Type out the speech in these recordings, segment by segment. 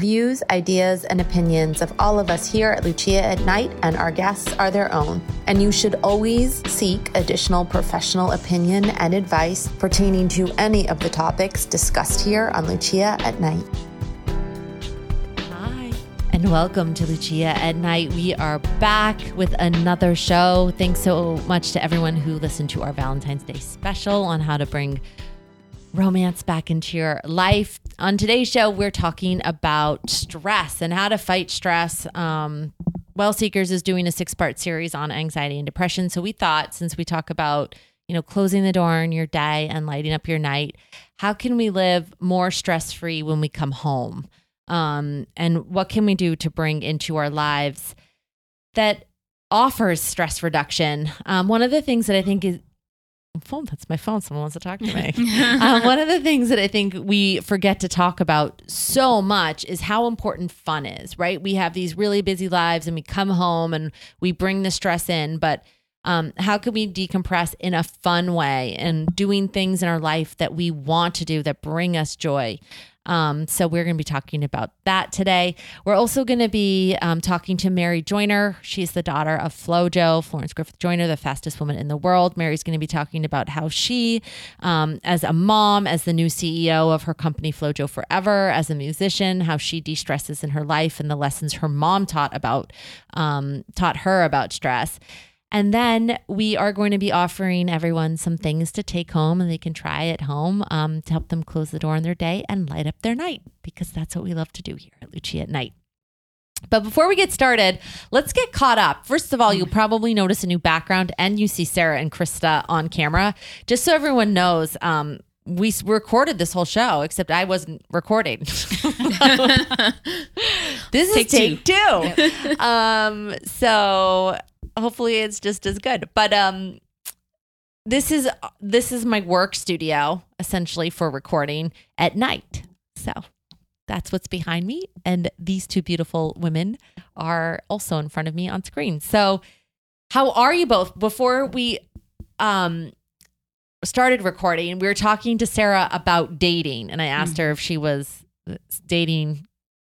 Views, ideas, and opinions of all of us here at Lucia at Night and our guests are their own, and you should always seek additional professional opinion and advice pertaining to any of the topics discussed here on Lucia at Night. Hi, and welcome to Lucia at Night. We are back with another show. Thanks so much to everyone who listened to our Valentine's Day special on how to bring romance back into your life. On today's show, we're talking about stress and how to fight stress. Um, well Seekers is doing a six part series on anxiety and depression. So we thought, since we talk about, you know, closing the door in your day and lighting up your night, how can we live more stress free when we come home? Um, and what can we do to bring into our lives that offers stress reduction? Um, one of the things that I think is phone. That's my phone. Someone wants to talk to me. um, one of the things that I think we forget to talk about so much is how important fun is, right? We have these really busy lives and we come home and we bring the stress in, but um, how can we decompress in a fun way and doing things in our life that we want to do that bring us joy? Um, so we're going to be talking about that today. We're also going to be um, talking to Mary Joyner. She's the daughter of FloJo, Florence Griffith Joyner, the fastest woman in the world. Mary's going to be talking about how she, um, as a mom, as the new CEO of her company FloJo Forever, as a musician, how she de-stresses in her life and the lessons her mom taught about um, taught her about stress. And then we are going to be offering everyone some things to take home and they can try at home um, to help them close the door on their day and light up their night because that's what we love to do here at Lucia at Night. But before we get started, let's get caught up. First of all, you'll probably notice a new background and you see Sarah and Krista on camera. Just so everyone knows, um, we recorded this whole show, except I wasn't recording. this Take is take two. um, so hopefully it's just as good. But um this is this is my work studio essentially for recording at night. So that's what's behind me and these two beautiful women are also in front of me on screen. So how are you both? Before we um started recording, we were talking to Sarah about dating and I asked her if she was dating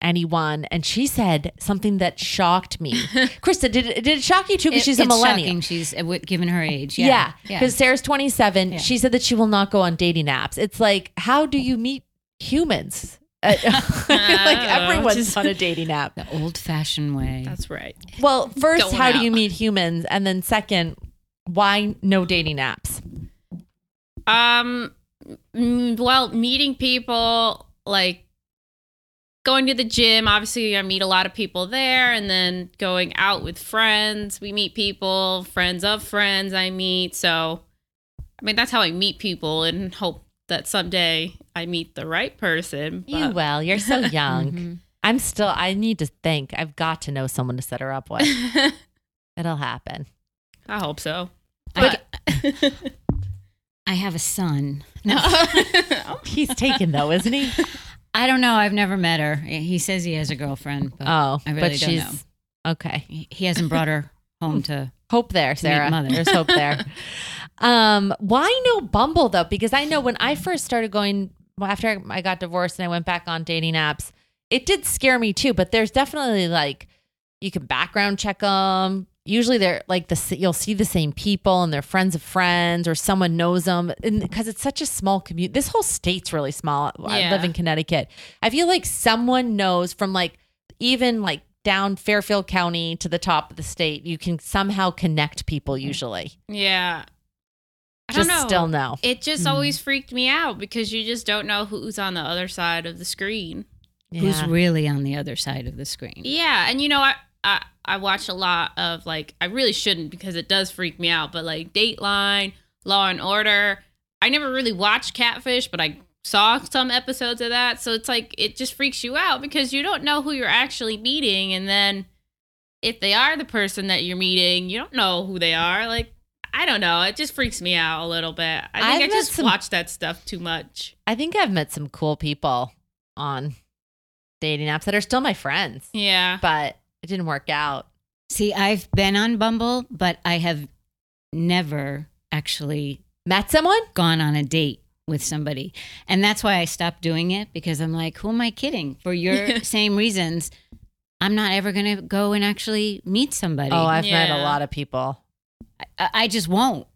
anyone and she said something that shocked me. Krista did it, did it shock you too? Because It- she's a millennial shocking. She's uh, given her age. yeah. Yeah, because sarah's 27 Yeah. she said that she will not go on dating apps. It's like how do you meet humans? Like everyone's just- on a dating app. The old-fashioned way. That's right. well first Going how do you meet humans? And then second why no dating apps? Um, well, meeting people like going to the gym. Obviously, I meet a lot of people there, and then going out with friends. We meet people, friends of friends. I meet. So, I mean, that's how I meet people, and hope that someday I meet the right person. you will you're so young Mhm. i'm still i need to think i've got to know someone to set her up with it'll happen I hope so. But I have a son. No, he's taken though isn't he I don't know. I've never met her. He says he has a girlfriend, but Oh, I really but don't she's know. okay. he he hasn't brought her home to. Hope there, Sarah. mother. There's hope there. um, why no Bumble though? Because I know when I first started going after I got divorced and I went back on dating apps, it did scare me too. But there's definitely like you can background check them. Usually they're like the you'll see the same people and they're friends of friends or someone knows them because it's such a small community. This whole state's really small. I live in Connecticut. I feel like someone knows from like even like down Fairfield County to the top of the state, you can somehow connect people usually. yeah. I don't Just know. still know. It just Mhm. always freaked me out because you just don't know who's on the other side of the screen. Who's really on the other side of the screen? Yeah, and you know, I, I I watch a lot of like I really shouldn't because it does freak me out, but like Dateline, Law and Order. I never really watched Catfish, but I saw some episodes of that. So it's like it just freaks you out because you don't know who you're actually meeting, and then if they are the person that you're meeting, you don't know who they are. Like I don't know, it just freaks me out a little bit. I think I've I just some- watch that stuff too much. I think I've met some cool people on dating apps that are still my friends, Yeah. but it didn't work out. See, I've been on Bumble, but I have never actually Met someone? gone on a date with somebody. And that's why I stopped doing it because I'm like, who am I kidding? For your same reasons, I'm not ever going to go and actually meet somebody. Oh, I've met a lot of people. I, I just won't.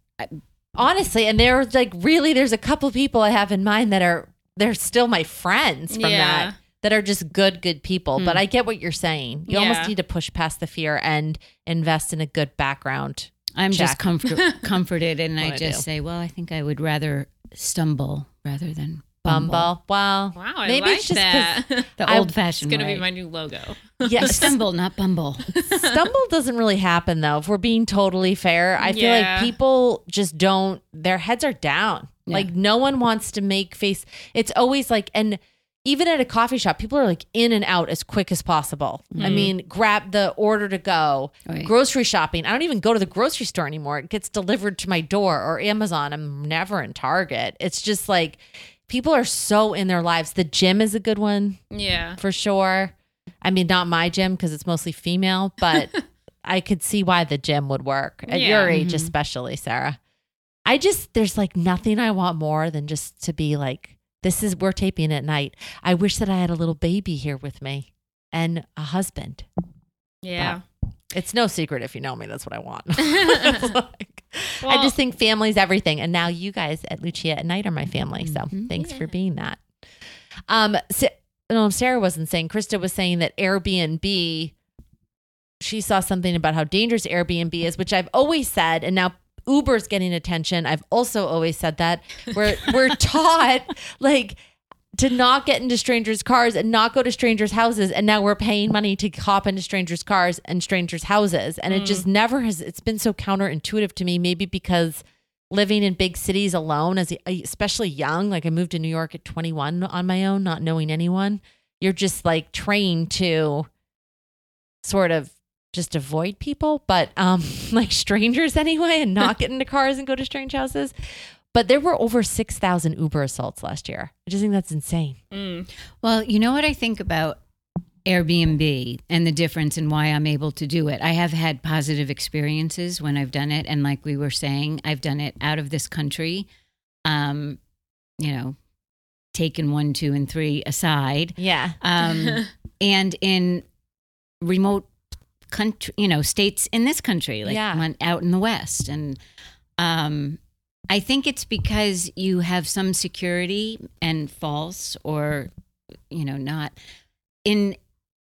Honestly, and there's like really there's a couple people I have in mind that are they're still my friends from Yeah. that that are just good good people. But hmm. I get what you're saying. You Yeah. almost need to push past the fear and invest in a good background. I'm Check. just comfort, comforted, and I What I just say, well, I think I would rather stumble rather than bumble. Bumble. Well, Wow, I maybe like it's just that. The I- old it's gonna be my new logo. yes. stumble, not bumble. Stumble doesn't really happen though. If we're being totally fair, I feel Yeah. like people just don't. Their heads are down. Yeah. Like no one wants to make face. It's always like and. Even at a coffee shop, people are like in and out as quick as possible. I mm-hmm. mean, grab the order to go. Right. Grocery shopping. I don't even go to the grocery store anymore. It gets delivered to my door or Amazon. I'm never in Target. It's just like people are so in their lives. The gym is a good one Yeah. for sure. I mean, not my gym because it's mostly female, but I could see why the gym would work at Yeah. your age, mm-hmm. especially, Sarah. I just, there's like nothing I want more than just to be like, this is, we're taping at night. I wish that I had a little baby here with me and a husband. Yeah. It's no secret if you know me, that's what I want. Like- I just think family's everything. And now you guys at Lucia at night are my family. So Mhm. thanks for being that. Um, Sa- no, Sarah wasn't saying, Krista was saying that Airbnb, she saw something about how dangerous Airbnb is, which I've always said. And now Uber's getting attention. I've also always said that. We're, we're taught like, to not get into strangers' cars and not go to strangers' houses. And now we're paying money to hop into strangers' cars and strangers' houses. And it just mm. never has, it's been so counterintuitive to me, maybe because living in big cities alone, as especially young, like I moved to New York at 21 on my own, not knowing anyone, you're just like trained to sort of just avoid people, but um, like strangers anyway, and not get into cars and go to strange houses. But there were over 6,000 Uber assaults last year. I just think that's insane. Mm. Well, you know what I think about Airbnb and the difference in why I'm able to do it. I have had positive experiences when I've done it, and like we were saying, I've done it out of this country. Um, you know, taken one, two, and three aside, Yeah. um, and in remote country, you know, states in this country, like Yeah. one out in the West, and um, I think it's because you have some security and false or you know not in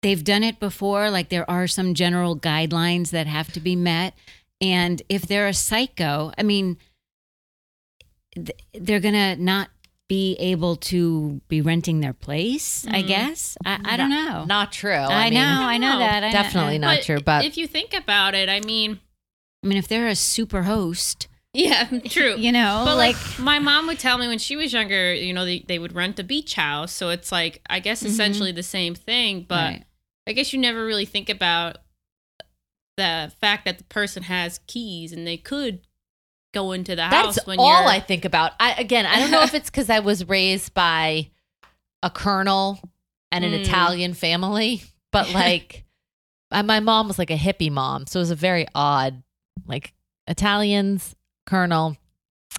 they've done it before like there are some general guidelines that have to be met and if they're a psycho i mean th- they're gonna not be able to be renting their place i Mhm. guess i, I don't know Not true. i, mean, know i know No, that I Definitely I, not true. But if you think about it, I mean, I mean if they're a super host yeah, true. you know But like, like my mom would tell me when she was younger, you know, they, they would rent a beach house. So it's like, I guess essentially the same thing. But Mm-hmm. Right. I guess you never really think about the fact that the person has keys and they could go into the house that's all. I think about. I again, I don't know if it's because I was raised by a colonel and an Mm. Italian family, but like my mom was like a hippie mom, so it was a very odd, like Italians, colonel,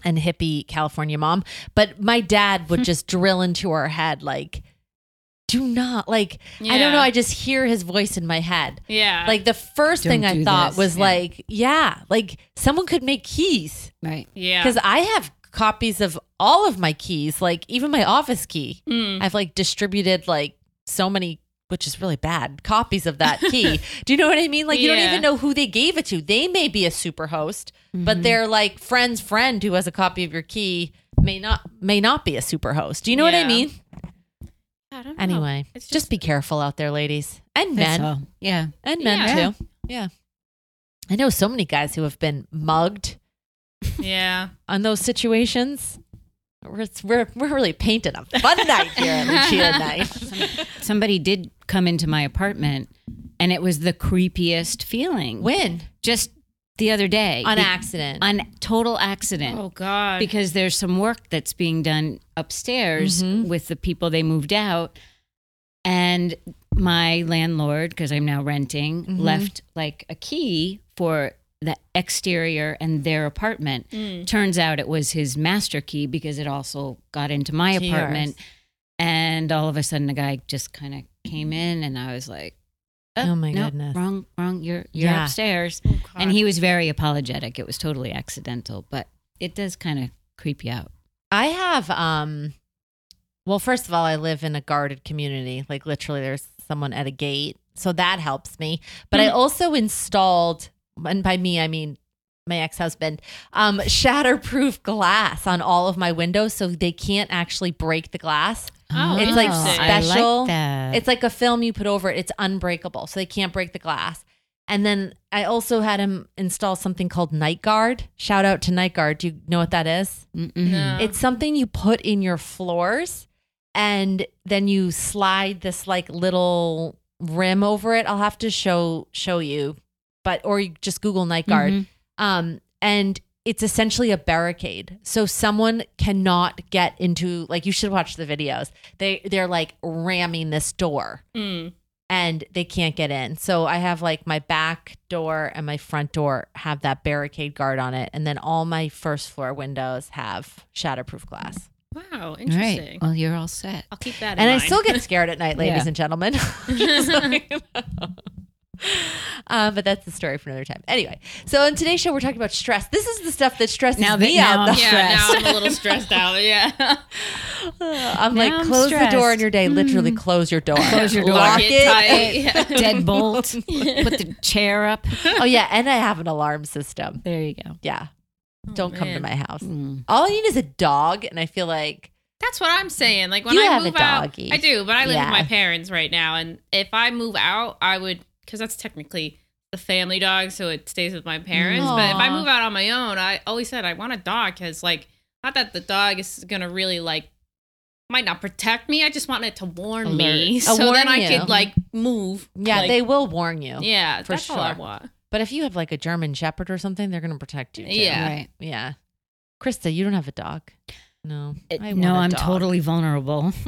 and hippie California mom. But my dad would just drill into her head like. Do not like I don't know. I just hear his voice in my head. yeah. Like the first Don't thing I thought this. was Yeah. like, yeah, like someone could make keys right yeah. because I have copies of all of my keys, like even my office key. Mm. I've like distributed like so many, which is really bad, copies of that key. Do you know what I mean? Like you don't even know who they gave it to. They may be a super host, but they're like friend's friend who has a copy of your key may not may not be a super host. Do you know what I mean? I don't know. Anyway, It's just, be careful out there, ladies and men. all. yeah and men Yeah. too. Yeah. I know so many guys who have been mugged yeah. on those situations. We're, we're, we're really painting a fun night here at Lucia night. somebody did come into my apartment and it was the creepiest feeling. When? Just the other day. On Be- accident. On total accident. Oh God. Because there's some work that's being done upstairs Mhm. with the people they moved out. And my landlord, because I'm now renting, Mhm. left like a key for the exterior and their apartment. Mm. Turns out it was his master key because it also got into my apartment. And all of a sudden, a guy just kind of came in, and I was like, Oh my nope, goodness. wrong, wrong. You're you're Yeah. upstairs." Oh, And he was very apologetic. It was totally accidental, but it does kind of creep you out. I have um well first of all I live in a guarded community like literally there's someone at a gate so that helps me but I Hmm. also installed and by me I mean my ex-husband um shatterproof glass on all of my windows so they can't actually break the glass Oh, It's like interesting. I special. like that. it's like a film you put over it it's unbreakable so they can't break the glass and then I also had him install something called Night Guard. Shout out to Night Guard. Do you know what that is? No. It's something you put in your floors and then you slide this like little rim over it. I'll have to show show you. But or you just Google night guard. Mhm. Um and it's essentially a barricade. So someone cannot get into like you should watch the videos. They they're like ramming this door Mm. and they can't get in. So I have like my back door and my front door have that barricade guard on it and then all my first floor windows have shatterproof glass. Wow, interesting. right. Well, you're all set. I'll keep that in And I still get scared at night, ladies Yeah. and gentlemen. Just so you know. Uh, but that's the story for another time. Anyway, so in today's show, we're talking about stress. This is the stuff that stresses Now that- me now out. I'm though. yeah, now. I'm a little stressed out. Yeah. I'm Now like, I'm close the door stressed. in your day. Literally, close your door. Close your door. Lock Lock it tight. Deadbolt. Put the chair up. oh yeah, and I have an alarm system. There you go. Yeah, Oh, don't come to my house. Mm. All I need is a dog, and I feel like That's what I'm saying. Like when You I have a move out. I do, but I live Yeah. with my parents right now, and if I move out, I would because that's technically the family dog, so it stays with my parents. But if I move out on my own, I always said I want a dog because, like, not that the dog is gonna really like might not protect me. I just want it to warn me, Alert. so Uh, warn then I you. could like move. yeah, like- they will warn you. yeah, for that's all I sure. want. But if you have like a German Shepherd or something, they're gonna protect you. Too. Yeah. Right. yeah. Krista, you don't have a dog. No, It- I no, want a I'm dog. totally vulnerable.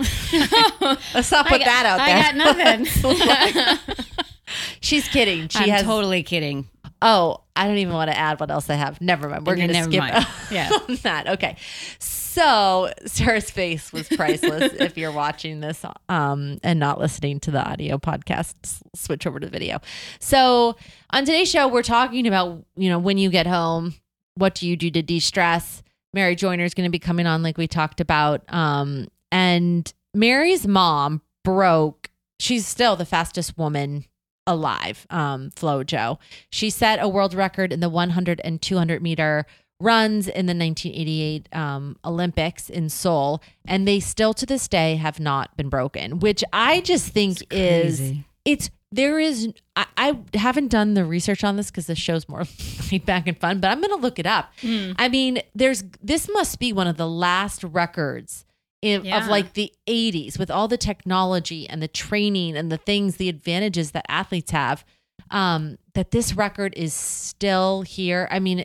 Let's not put got- that out there. I got nothing. She's kidding. She I'm has. totally kidding. oh, I don't even want to add what else I have. Never mind. We're gonna never skip mind. Yeah. on that. Okay. So Sarah's face was priceless. if you're watching this um, and not listening to the audio podcast, switch over to the video. So on today's show, we're talking about you know when you get home, what do you do to de-stress? Mary Joyner is going to be coming on, like we talked about, um, and Mary's mom broke. She's still the fastest woman alive, um, Flojo. She set a world record in the 100 and 200 meter runs in the 1988 um, Olympics in Seoul, and they still to this day have not been broken, which I just think is Crazy. it's there is I, I haven't done the research on this because this show's more laid back and fun, but I'm gonna look it up. Mm. I mean, there's this must be one of the last records in, Yeah. of like the 80s with all the technology and the training and the things, the advantages that athletes have. Um, that this record is still here. I mean,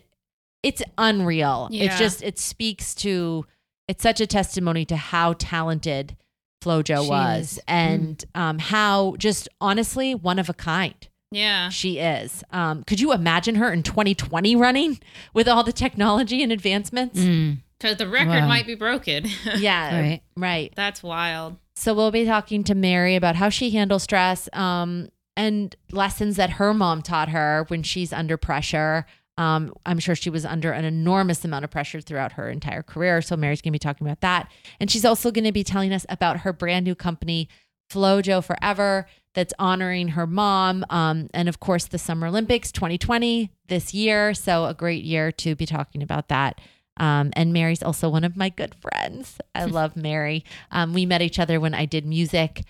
it's unreal. It Yeah. just it speaks to it's such a testimony to how talented Flojo She was is. and um, how just honestly one of a kind Yeah. she is. Um, could you imagine her in 2020 running with all the technology and advancements? Mm. Because the record Wow. might be broken. Yeah, Right. right. That's wild. So we'll be talking to Mary about how she handles stress um, and lessons that her mom taught her when she's under pressure. Um, I'm sure she was under an enormous amount of pressure throughout her entire career. So Mary's going to be talking about that. And she's also going to be telling us about her brand new company, Flojo Forever, that's honoring her mom. Um, and of course, the Summer Olympics 2020 this year. So a great year to be talking about that. Um, and Mary's also one of my good friends. I love Mary. Um, we met each other when I did music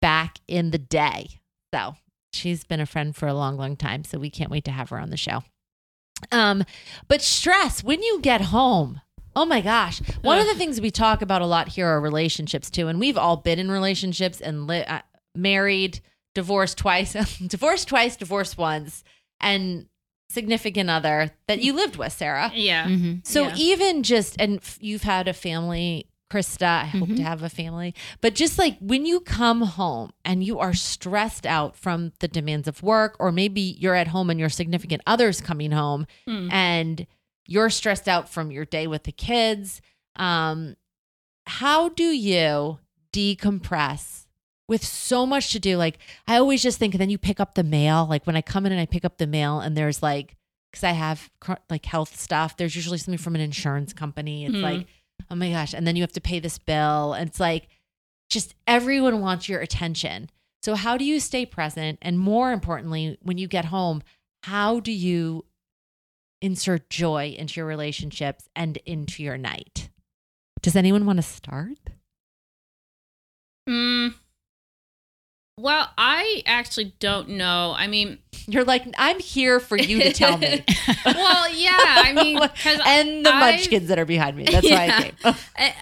back in the day. So she's been a friend for a long, long time. So we can't wait to have her on the show. Um, but stress when you get home. Oh my gosh. One of the things we talk about a lot here are relationships too. And we've all been in relationships and li- uh, married, divorced twice, divorced twice, divorced once, and significant other that you lived with, Sarah. Yeah. Mhm. So Yeah. even just and f- you've had a family Krista. I hope to have a family. But just like when you come home and you are stressed out from the demands of work, or maybe you're at home and your significant other's coming home and you're stressed out from your day with the kids. Um, how do you decompress with so much to do? Like, I always just think, and then you pick up the mail. Like, when I come in and I pick up the mail, and there's like, because I have like health stuff, there's usually something from an insurance company. It's Mhm. like, oh my gosh. And then you have to pay this bill. And it's like, just everyone wants your attention. So, how do you stay present? And more importantly, when you get home, how do you insert joy into your relationships and into your night? Does anyone want to start? Mm. Well, I actually don't know. I mean, You're like, I'm here for you to tell me. well, yeah. I mean, and the I've- munchkins that are behind me. That's why I came.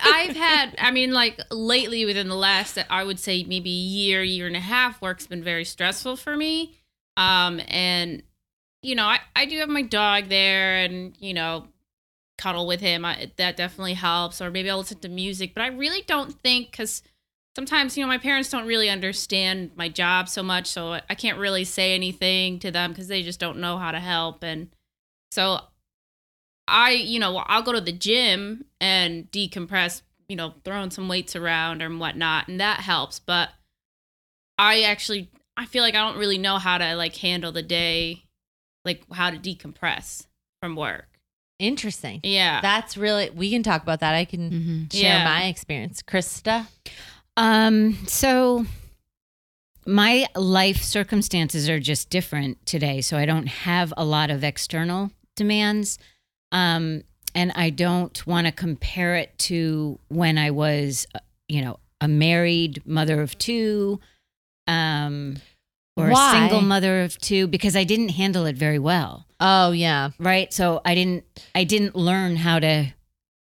I've had, I mean, like lately within the last, I would say maybe year, year and a half, work's been very stressful for me. Um, and you know, I, I do have my dog there, and you know, cuddle with him. I, that definitely helps. Or maybe I'll listen to music. But I really don't think because sometimes you know my parents don't really understand my job so much, so I can't really say anything to them because they just don't know how to help. And so I, you know, I'll go to the gym and decompress, you know, throwing some weights around or whatnot, and that helps. But I actually, I feel like I don't really know how to like handle the day, like how to decompress from work. Interesting. Yeah. That's really, we can talk about that. I can Mhm. share Yeah. my experience. Krista? Um, so my life circumstances are just different today. So I don't have a lot of external demands. Um, and I don't want to compare it to when I was, uh, you know, a married mother of two, um, or Why? a single mother of two, because I didn't handle it very well. Oh, yeah. Right. So I didn't, I didn't learn how to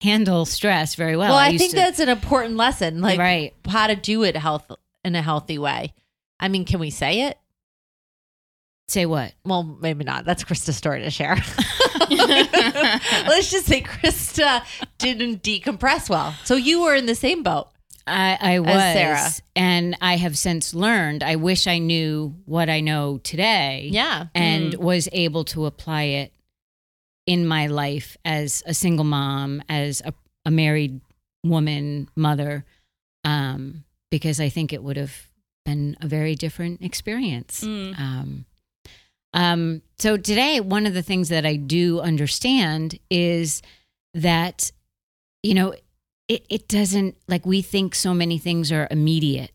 handle stress very well. Well, I, used think to- that's an important lesson. Like, right. how to do it health in a healthy way. I mean, can we say it? Say what? Well, maybe not. That's Krista's story to share. Let's just say Krista didn't decompress well. So you were in the same boat. I, I was, Sarah. and I have since learned. I wish I knew what I know today, Yeah. and mm. was able to apply it in my life as a single mom, as a, a married woman, mother, um, because I think it would have been a very different experience. Mm. Um, um, so today, one of the things that I do understand is that, you know, it, it doesn't like we think so many things are immediate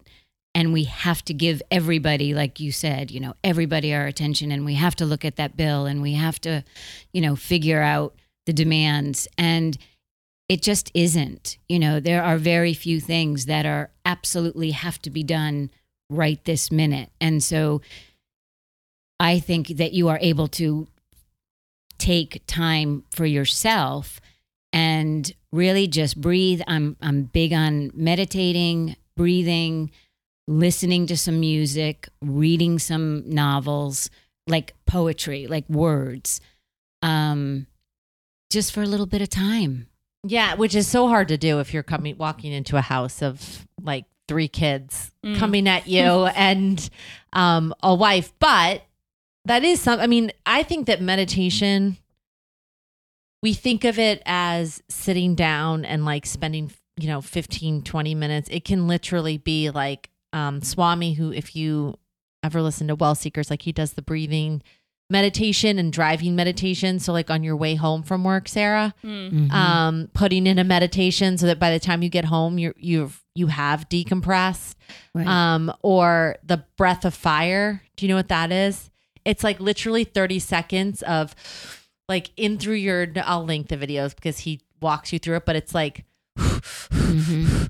and we have to give everybody, like you said, you know, everybody our attention and we have to look at that bill and we have to, you know, figure out the demands. And it just isn't. You know, there are very few things that are absolutely have to be done right this minute. And so I think that you are able to take time for yourself and really just breathe. I'm I'm big on meditating, breathing, listening to some music, reading some novels, like poetry, like words. Um just for a little bit of time. Yeah, which is so hard to do if you're coming walking into a house of like three kids Mm. coming at you and um a wife. But that is some I mean, I think that meditation we think of it as sitting down and like spending, you know, 15 20 minutes. It can literally be like um Swami who if you ever listen to Well Seekers like he does the breathing meditation and driving meditation so like on your way home from work, Sarah Mm. um, putting in a meditation so that by the time you get home, you're you've you have decompressed. Right. Um, or the breath of fire. Do you know what that is? It's like literally 30 seconds of like in through your. I'll link the videos because he walks you through it, but it's like.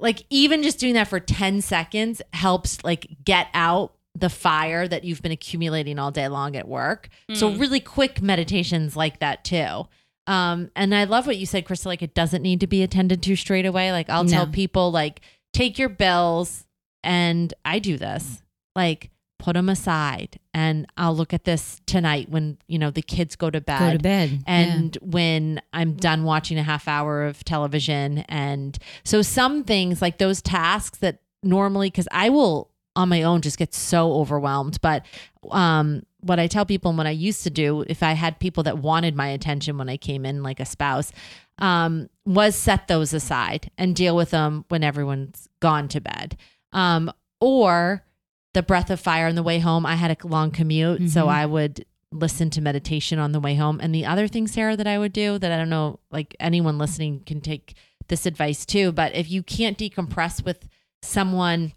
Like even just doing that for 10 seconds helps like get out the fire that you've been accumulating all day long at work. So Mm. really quick meditations like that too. Um, and I love what you said, Krista. Like it doesn't need to be attended to straight away. Like I'll tell people, like take your bills, and I do this. Like put them aside and I'll look at this tonight when, you know, the kids go to bed. Go to bed. And when I'm done watching a half hour of television. And so some things like those tasks that normally, because I will on my own just get so overwhelmed. But um, what I tell people and what I used to do, if I had people that wanted my attention when I came in, like a spouse, um, was set those aside and deal with them when everyone's gone to bed. Um, or the breath of fire on the way home. I had a long commute, so Mhm. I would listen to meditation on the way home. And the other thing, Sarah, that I would do that I don't know, like anyone listening can take this advice too, but if you can't decompress with someone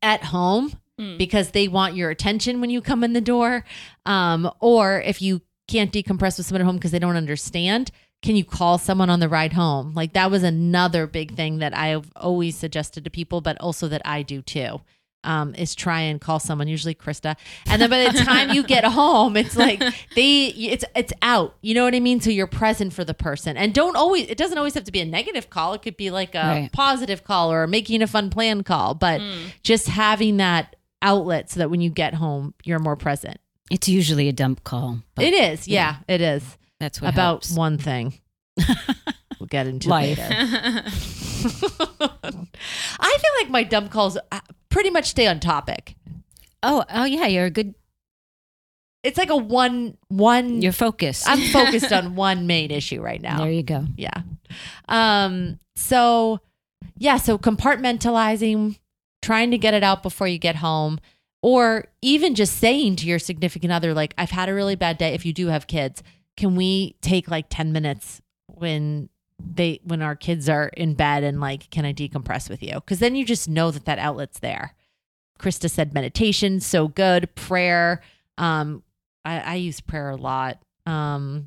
at home Mm. because they want your attention when you come in the door, um, or if you can't decompress with someone at home because they don't understand, can you call someone on the ride home? Like that was another big thing that I've always suggested to people, but also that I do too. Um, is try and call someone, usually Krista, and then by the time you get home, it's like they, it's it's out. You know what I mean? So you're present for the person, and don't always. It doesn't always have to be a negative call. It could be like a Right. positive call or making a fun plan call. But just having that outlet so that when you get home, you're more present. It's usually a dump call. But it is, yeah, it is That's what about helps. one thing. we'll get into Life. later. I feel like my dump calls uh, pretty much stay on topic. Oh, oh yeah, you're a good. It's like a one one. You're focused. I'm focused on one main issue right now. There you go. yeah. Um. So yeah. So compartmentalizing, trying to get it out before you get home, or even just saying to your significant other, like, "I've had a really bad day." If you do have kids, can we take like ten minutes when they when our kids are in bed and like, can I decompress with you? Because then you just know that that outlet's there. Krista said meditation, so good. Prayer. Um, I, I use prayer a lot. Um,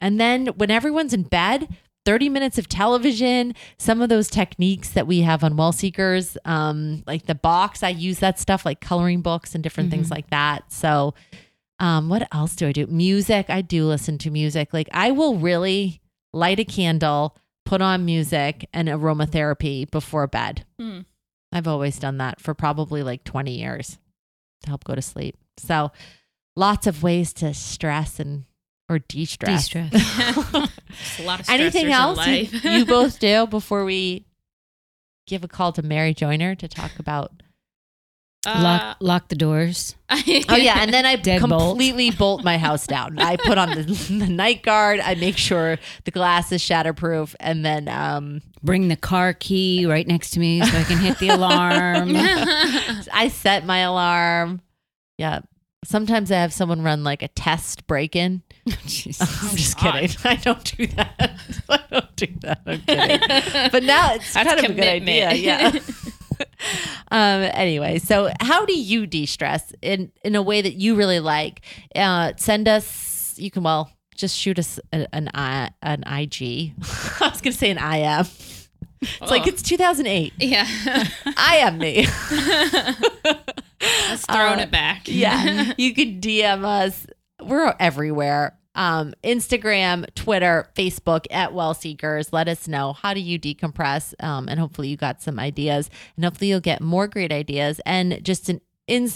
and then when everyone's in bed, 30 minutes of television, some of those techniques that we have on Well Seekers, um, like the box, I use that stuff like coloring books and different things Mhm. like that. So, um, what else do I do? Music. I do listen to music. Like I will really light a candle, put on music and aromatherapy before bed. Hmm. I've always done that for probably like 20 years to help go to sleep. So, lots of ways to stress and or de-stress. De-stress. A lot of Anything else you, you both do before we give a call to Mary Joyner to talk about? Uh, lock, lock the doors. Oh yeah, and then I Deadbolt. completely bolt my house down. I put on the, the night guard. I make sure the glass is shatterproof, and then um, Bring the car key right next to me so I can hit the alarm. I set my alarm. Yeah. Sometimes I have someone run like a test break in. Jesus. I'm just God. kidding. I don't do that. I don't do that. I'm kidding. But now it's That's kind of a good idea. Yeah. um. Anyway, so how do you de-stress in in a way that you really like? Uh, send us. You can well just shoot us an i an IG. I was gonna say an IM. It's like Oh. it's 2008. yeah. I am me. Let's throwing Uh, it back. yeah you could dm us we're everywhere um instagram twitter facebook at well seekers let us know how do you decompress um and hopefully you got some ideas and hopefully you'll get more great ideas and just an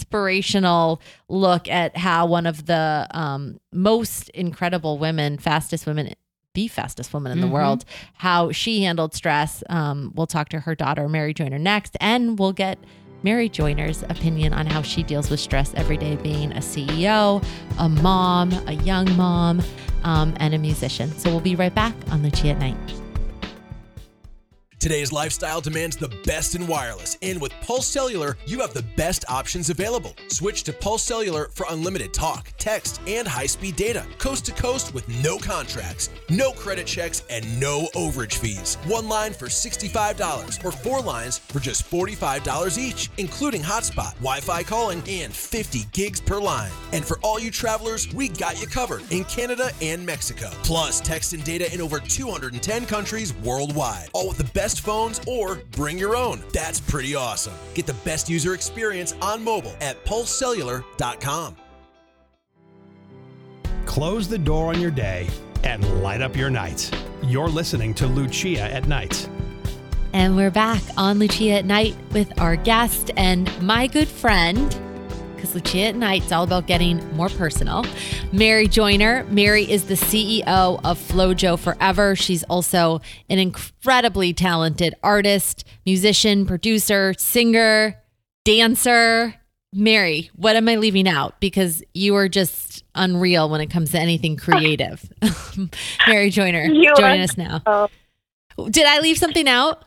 inspirational look at how one of the um most incredible women fastest women the fastest woman in the Mhm. world how she handled stress um we'll talk to her daughter mary joyner next and we'll get Mary Joyner's opinion on how she deals with stress every day, being a CEO, a mom, a young mom, um, and a musician. So we'll be right back on Lucia at Night. Today's lifestyle demands the best in wireless, and with Pulse Cellular, you have the best options available. Switch to Pulse Cellular for unlimited talk, text, and high speed data, coast to coast with no contracts, no credit checks, and no overage fees. One line for $65 or four lines for just $45 each, including hotspot, Wi Fi calling, and 50 gigs per line. And for all you travelers, we got you covered in Canada and Mexico. Plus, text and data in over 210 countries worldwide, all with the best phones or bring your own. That's pretty awesome. Get the best user experience on mobile at pulsecellular.com. Close the door on your day and light up your night. You're listening to Lucia at Night. And we're back on Lucia at Night with our guest and my good friend, because Lucia at Night is all about getting more personal. Mary Joyner. Mary is the CEO of FloJo Forever. She's also an incredibly talented artist, musician, producer, singer, dancer. Mary, what am I leaving out? Because you are just unreal when it comes to anything creative. Mary Joyner, You join us now. so- Did I leave something out?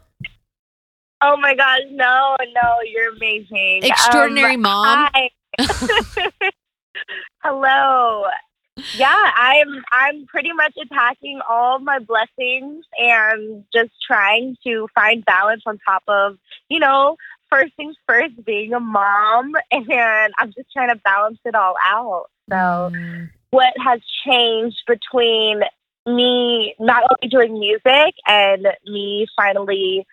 Oh my gosh, no, no, you're amazing. Extraordinary Um, mom. Hi. Hello. Yeah, I'm I'm pretty much attacking all my blessings and just trying to find balance on top of, you know, first things first, being a mom and I'm just trying to balance it all out. So Mm, what has changed between me not only doing music and me finally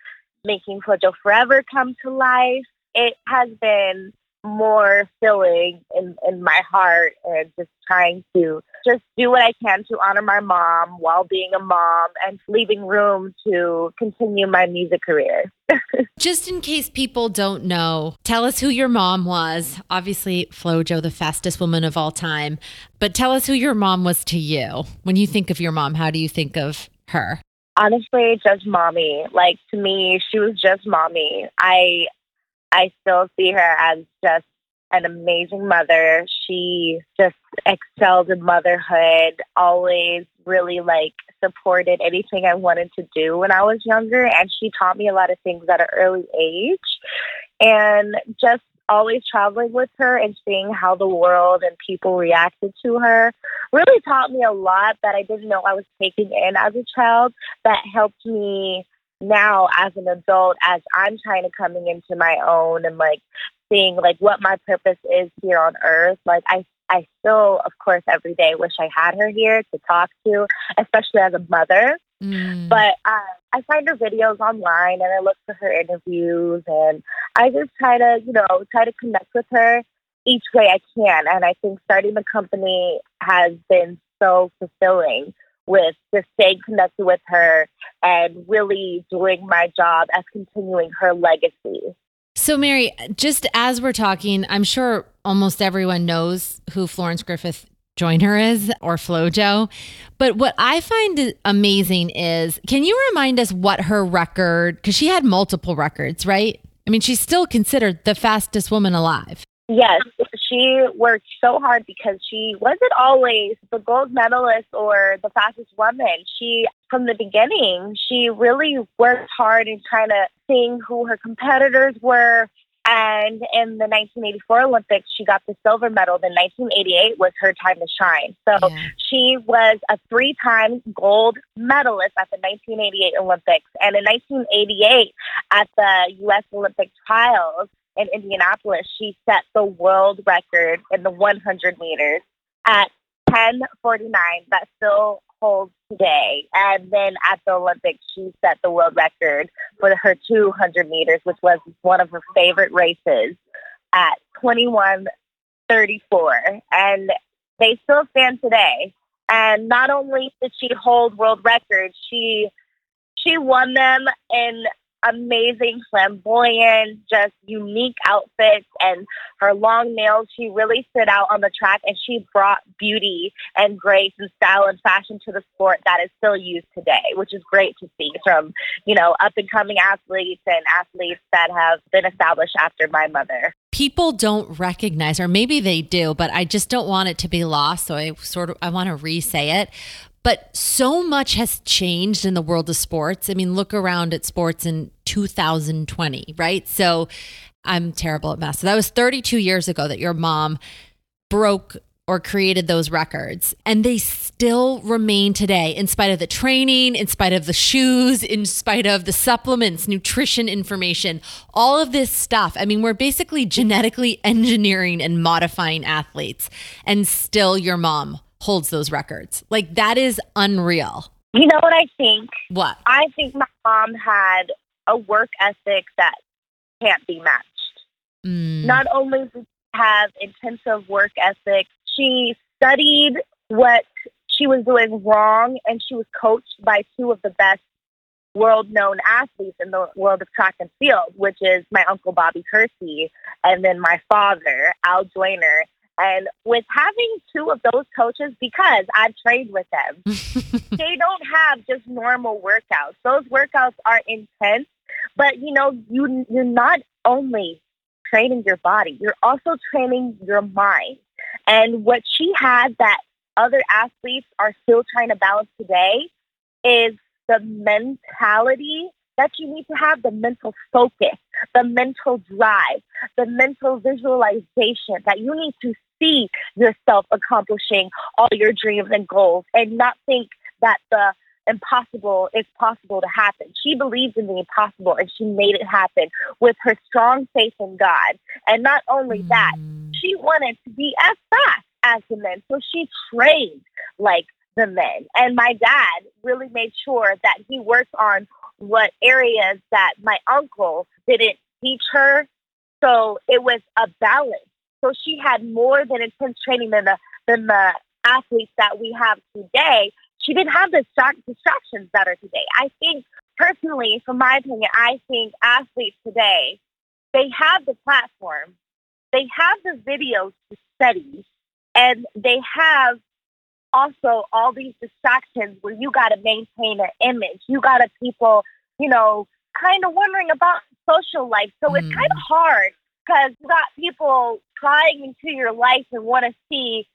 making Flojo Forever come to life, it has been more filling in, in my heart and just trying to just do what I can to honor my mom while being a mom and leaving room to continue my music career. Just in case people don't know, tell us who your mom was. Obviously, Flojo, the fastest woman of all time. But tell us who your mom was to you. When you think of your mom, how do you think of her? honestly just mommy like to me she was just mommy i i still see her as just an amazing mother. She just excelled in motherhood always really like supported anything i wanted to do when i was younger and she taught me a lot of things at an early age. And just always traveling with her and seeing how the world and people reacted to her really taught me a lot that I didn't know I was taking in as a child that helped me now as an adult as I'm trying to coming into my own and like seeing like what my purpose is here on earth. Like I I still of course every day wish I had her here to talk to, especially as a mother. Mm. But uh, I find her videos online and I look for her interviews and I just try to, you know, try to connect with her each way I can. And I think starting the company has been so fulfilling with just staying connected with her and really doing my job as continuing her legacy. So, Mary, just as we're talking, I'm sure almost everyone knows who Florence Griffith Joyner is or Flojo. But what I find amazing is can you remind us what her record, because she had multiple records, right? I mean, she's still considered the fastest woman alive. Yes, she worked so hard because she wasn't always the gold medalist or the fastest woman. She, from the beginning, she really worked hard in trying to seeing who her competitors were. And in the 1984 Olympics, she got the silver medal. Then 1988 was her time to shine. So Yeah. she was a three time gold medalist at the 1988 Olympics. And in 1988, at the U.S. Olympic trials in Indianapolis, she set the world record in the 100 meters at 1049. That still holds today. And then at the Olympics, she set the world record for her 200 meters, which was one of her favorite races at 2134. And they still stand today. And not only did she hold world records, she she won them in amazing, flamboyant, just unique outfits and her long nails. She really stood out on the track and she brought beauty and grace and style and fashion to the sport that is still used today, which is great to see from, you know, up and coming athletes and athletes that have been established after my mother. People don't recognize, or maybe they do, but I just don't want it to be lost. So I sort of I want to re-say it. But so much has changed in the world of sports. I mean, look around at sports in 2020, right? So I'm terrible at math. So that was 32 years ago that your mom broke or created those records. And they still remain today, in spite of the training, in spite of the shoes, in spite of the supplements, nutrition information, all of this stuff. I mean, we're basically genetically engineering and modifying athletes. And still, your mom holds those records. Like, that is unreal. You know what I think? What? I think my mom had a work ethic that can't be matched. Mm. Not only did she have intensive work ethic, she studied what she was doing wrong and she was coached by two of the best world known athletes in the world of track and field, which is my uncle Bobby Kersee and then my father, Al Joyner. And with having two of those coaches, because I've trained with them, they don't have just normal workouts. Those workouts are intense, but you know, you you're not only training your body, you're also training your mind. And what she had that other athletes are still trying to balance today is the mentality that you need to have, the mental focus, the mental drive, the mental visualization that you need to see yourself accomplishing all your dreams and goals and not think that the impossible is possible to happen. She believed in the impossible and she made it happen with her strong faith in God. And not only that, Mm. she wanted to be as fast as the men. So she trained like the men. And my dad really made sure that he worked on what areas that my uncle didn't teach her. So it was a balance. So she had more than intense training than the than the athletes that we have today. She didn't have the distractions that are today. I think personally, from my opinion, I think athletes today they have the platform, they have the videos to study, and they have also all these distractions where you got to maintain an image. You got to people, you know, kind of wondering about social life. So it's Mm. kind of hard because you got people prying into your life and want to see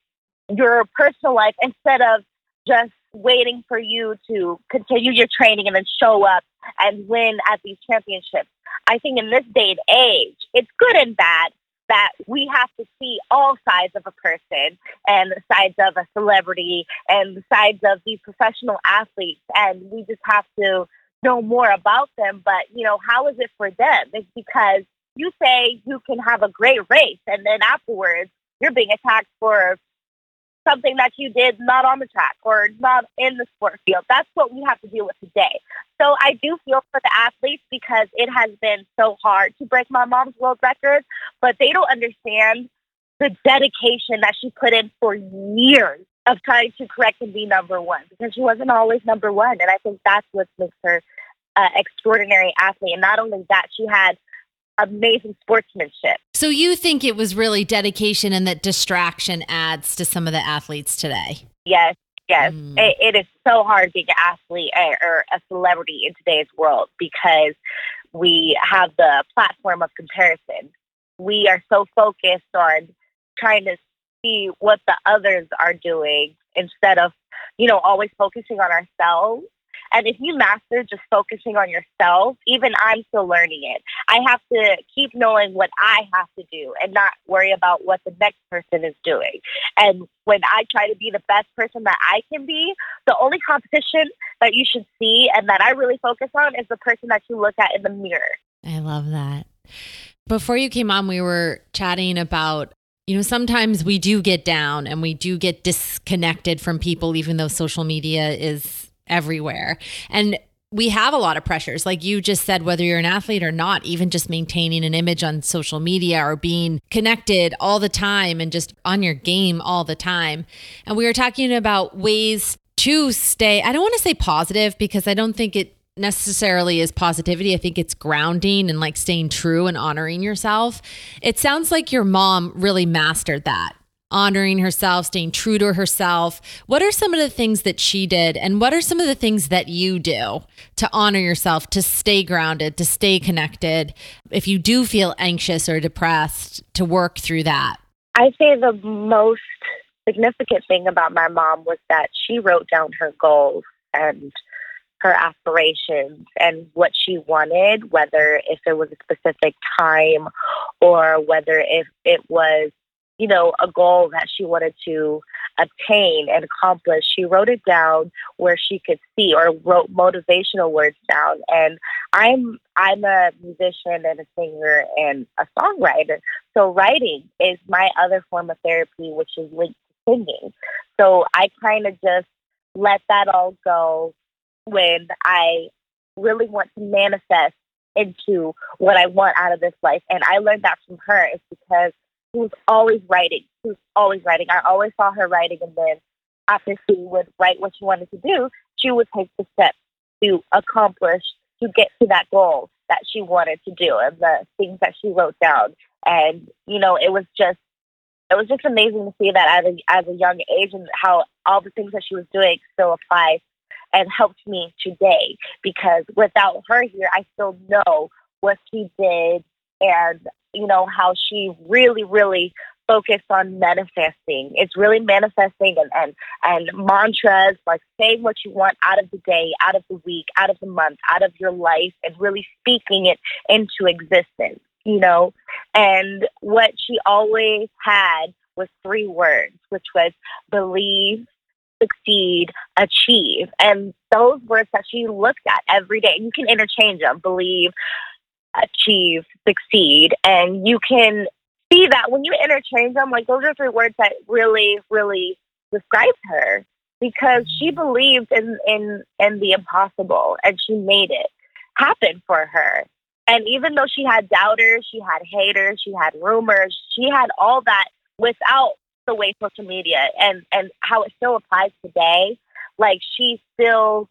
your personal life instead of just waiting for you to continue your training and then show up and win at these championships. I think in this day and age, it's good and bad that we have to see all sides of a person and the sides of a celebrity and the sides of these professional athletes. And we just have to know more about them. But, you know, how is it for them? It's because you say you can have a great race and then afterwards you're being attacked for something that you did not on the track or not in the sport field. That's what we have to deal with today. So I do feel for the athletes because it has been so hard to break my mom's world record, but they don't understand the dedication that she put in for years of trying to correct and be number one because she wasn't always number one. And I think that's what makes her uh, extraordinary athlete. And not only that, she had amazing sportsmanship. So you think it was really dedication and that distraction adds to some of the athletes today? Yes, yes. Mm. It, it is so hard being an athlete or, or a celebrity in today's world because we have the platform of comparison. We are so focused on trying to see what the others are doing instead of, you know, always focusing on ourselves. And if you master just focusing on yourself, even I'm still learning it. I have to keep knowing what I have to do and not worry about what the next person is doing. And when I try to be the best person that I can be, the only competition that you should see and that I really focus on is the person that you look at in the mirror. I love that. Before you came on, we were chatting about, you know, sometimes we do get down and we do get disconnected from people, even though social media is everywhere. And we have a lot of pressures, like you just said, whether you're an athlete or not, even just maintaining an image on social media or being connected all the time and just on your game all the time. And we were talking about ways to stay, I don't want to say positive because I don't think it necessarily is positivity. I think it's grounding and like staying true and honoring yourself. It sounds like your mom really mastered that. Honoring herself, staying true to herself. What are some of the things that she did, and what are some of the things that you do to honor yourself, to stay grounded, to stay connected? If you do feel anxious or depressed, to work through that. I say the most significant thing about my mom was that she wrote down her goals and her aspirations and what she wanted, whether if it was a specific time or whether if it was, you know, a goal that she wanted to obtain and accomplish. She wrote it down where she could see or wrote motivational words down. And I'm I'm a musician and a singer and a songwriter. So writing is my other form of therapy, which is linked to singing. So I kind of just let that all go when I really want to manifest into what I want out of this life. And I learned that from her is because was always writing. She was always writing. I always saw her writing and then after she would write what she wanted to do, she would take the steps to accomplish to get to that goal that she wanted to do and the things that she wrote down. And, you know, it was just it was just amazing to see that at a, as a young age and how all the things that she was doing still apply and helped me today because without her here I still know what she did and you know how she really really focused on manifesting it's really manifesting and and, and mantras like saying what you want out of the day out of the week out of the month out of your life and really speaking it into existence you know and what she always had was three words which was believe succeed, achieve. And those words that she looked at every day, you can interchange them believe, achieve, succeed. And you can see that when you interchange them, like those are three words that really, really describe her because mm-hmm. she believed in, in, in the impossible and she made it happen for her. And even though she had doubters, she had haters, she had rumors, she had all that without the way social media and and how it still applies today like she still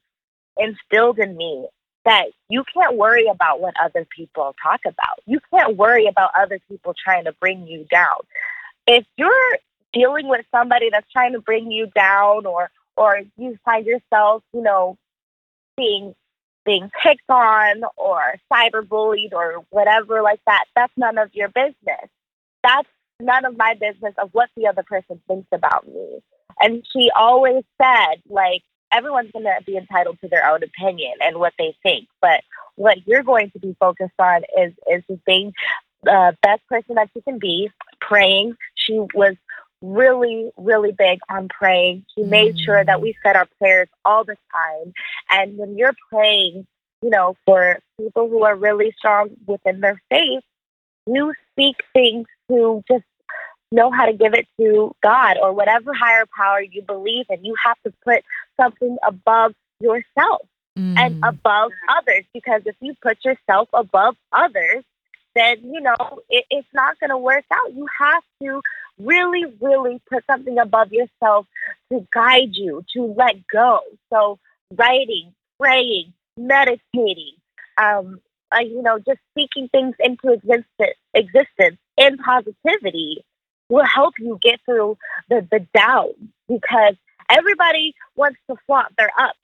instilled in me that you can't worry about what other people talk about. You can't worry about other people trying to bring you down. If you're dealing with somebody that's trying to bring you down or or you find yourself you know being being picked on or cyberbullied or whatever like that that's none of your business. That's none of my business of what the other person thinks about me. And she always said, like, everyone's going to be entitled to their own opinion and what they think. But what you're going to be focused on is, is just being the best person that you can be, praying. She was really, really big on praying. She made sure that we mm. said our prayers all the time. And when you're praying, you know, for people who are really strong within their faith, you speak things to just know how to give it to God or whatever higher power you believe in. You have to put something above yourself mm. and above others because if you put yourself above others, then, you know, it, it's not going to work out. You have to really, really put something above yourself to guide you, to let go. So, writing, praying, meditating, um, uh, you know, just speaking things into existence, existence in positivity will help you get through the, the down because everybody wants to flaunt their up.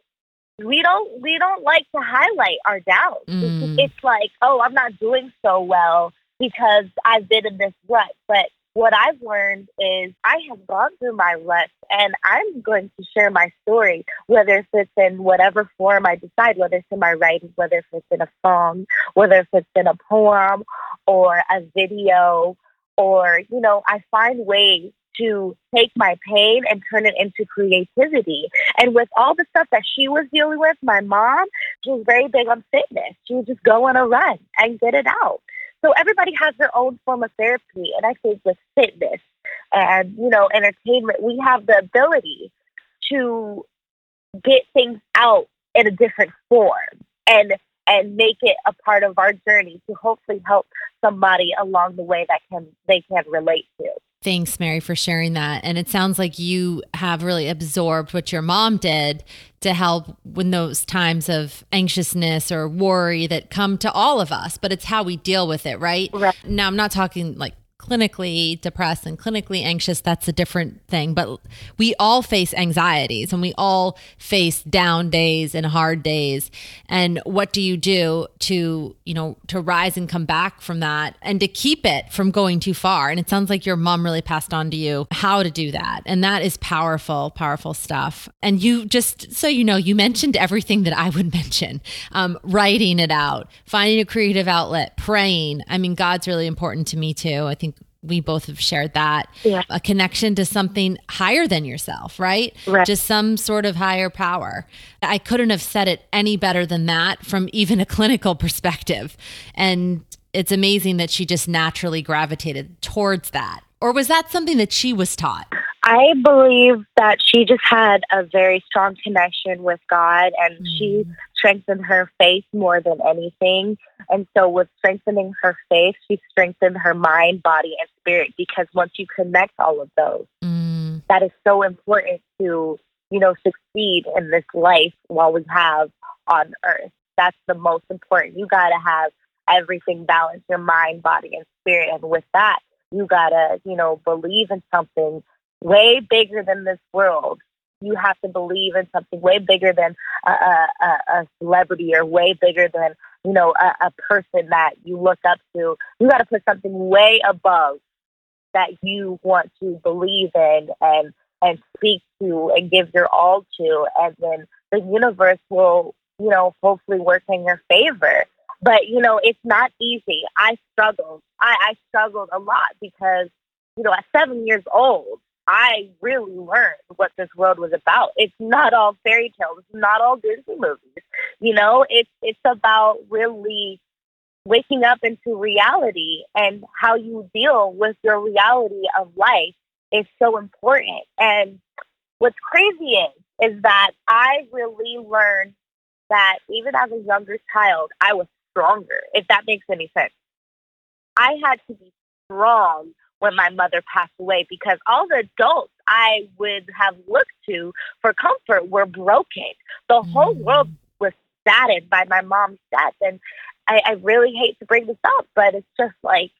We don't we don't like to highlight our downs. Mm. It's like, oh, I'm not doing so well because I've been in this rut. But what I've learned is I have gone through my ruts and I'm going to share my story, whether it's in whatever form I decide, whether it's in my writing, whether it's in a song, whether it's in a poem or a video, or, you know, I find ways to take my pain and turn it into creativity. And with all the stuff that she was dealing with, my mom, she was very big on fitness. She would just go on a run and get it out. So everybody has their own form of therapy. And I think with fitness and, you know, entertainment, we have the ability to get things out in a different form and and make it a part of our journey to hopefully help somebody along the way that can they can relate to. Thanks, Mary, for sharing that. And it sounds like you have really absorbed what your mom did to help when those times of anxiousness or worry that come to all of us, but it's how we deal with it, right? right. Now, I'm not talking like clinically depressed and clinically anxious, that's a different thing. But we all face anxieties and we all face down days and hard days. And what do you do to, you know, to rise and come back from that and to keep it from going too far? And it sounds like your mom really passed on to you how to do that. And that is powerful, powerful stuff. And you just, so you know, you mentioned everything that I would mention um, writing it out, finding a creative outlet, praying. I mean, God's really important to me too. I think we both have shared that yeah. a connection to something higher than yourself right? right. Just some sort of higher power. I couldn't have said it any better than that from even a clinical perspective. And it's amazing that she just naturally gravitated towards that. Or was that something that she was taught I believe that she just had a very strong connection with God and mm. she strengthened her faith more than anything. And so, with strengthening her faith, she strengthened her mind, body, and spirit because once you connect all of those, mm. that is so important to, you know, succeed in this life while we have on earth. That's the most important. You got to have everything balanced your mind, body, and spirit. And with that, you got to, you know, believe in something way bigger than this world. You have to believe in something way bigger than a, a, a celebrity or way bigger than, you know, a, a person that you look up to. You got to put something way above that you want to believe in and and speak to and give your all to and then the universe will you know hopefully work in your favor but you know it's not easy i struggled i, I struggled a lot because you know at seven years old i really learned what this world was about it's not all fairy tales it's not all disney movies you know it's it's about really waking up into reality and how you deal with your reality of life is so important. And what's crazy is, is that I really learned that even as a younger child, I was stronger, if that makes any sense. I had to be strong when my mother passed away because all the adults I would have looked to for comfort were broken. The mm. whole world was saddened by my mom's death. And I, I really hate to bring this up, but it's just like,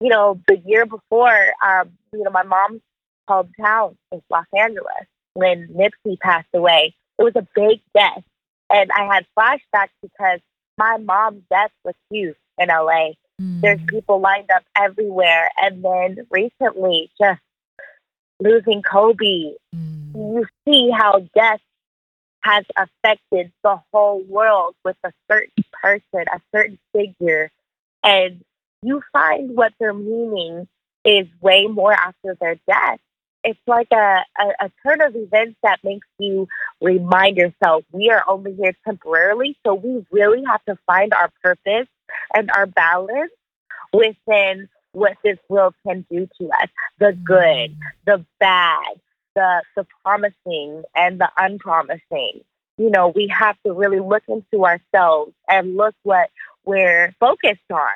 you know, the year before, um, you know, my mom's hometown is Los Angeles when Nipsey passed away. It was a big death. And I had flashbacks because my mom's death was huge in LA. Mm. There's people lined up everywhere. And then recently, just losing Kobe, mm. you see how death has affected the whole world with a certain person, a certain figure. And you find what their meaning is way more after their death. It's like a, a, a turn of events that makes you remind yourself we are only here temporarily. So we really have to find our purpose and our balance within what this world can do to us the good, the bad, the the promising and the unpromising. You know, we have to really look into ourselves and look what we're focused on.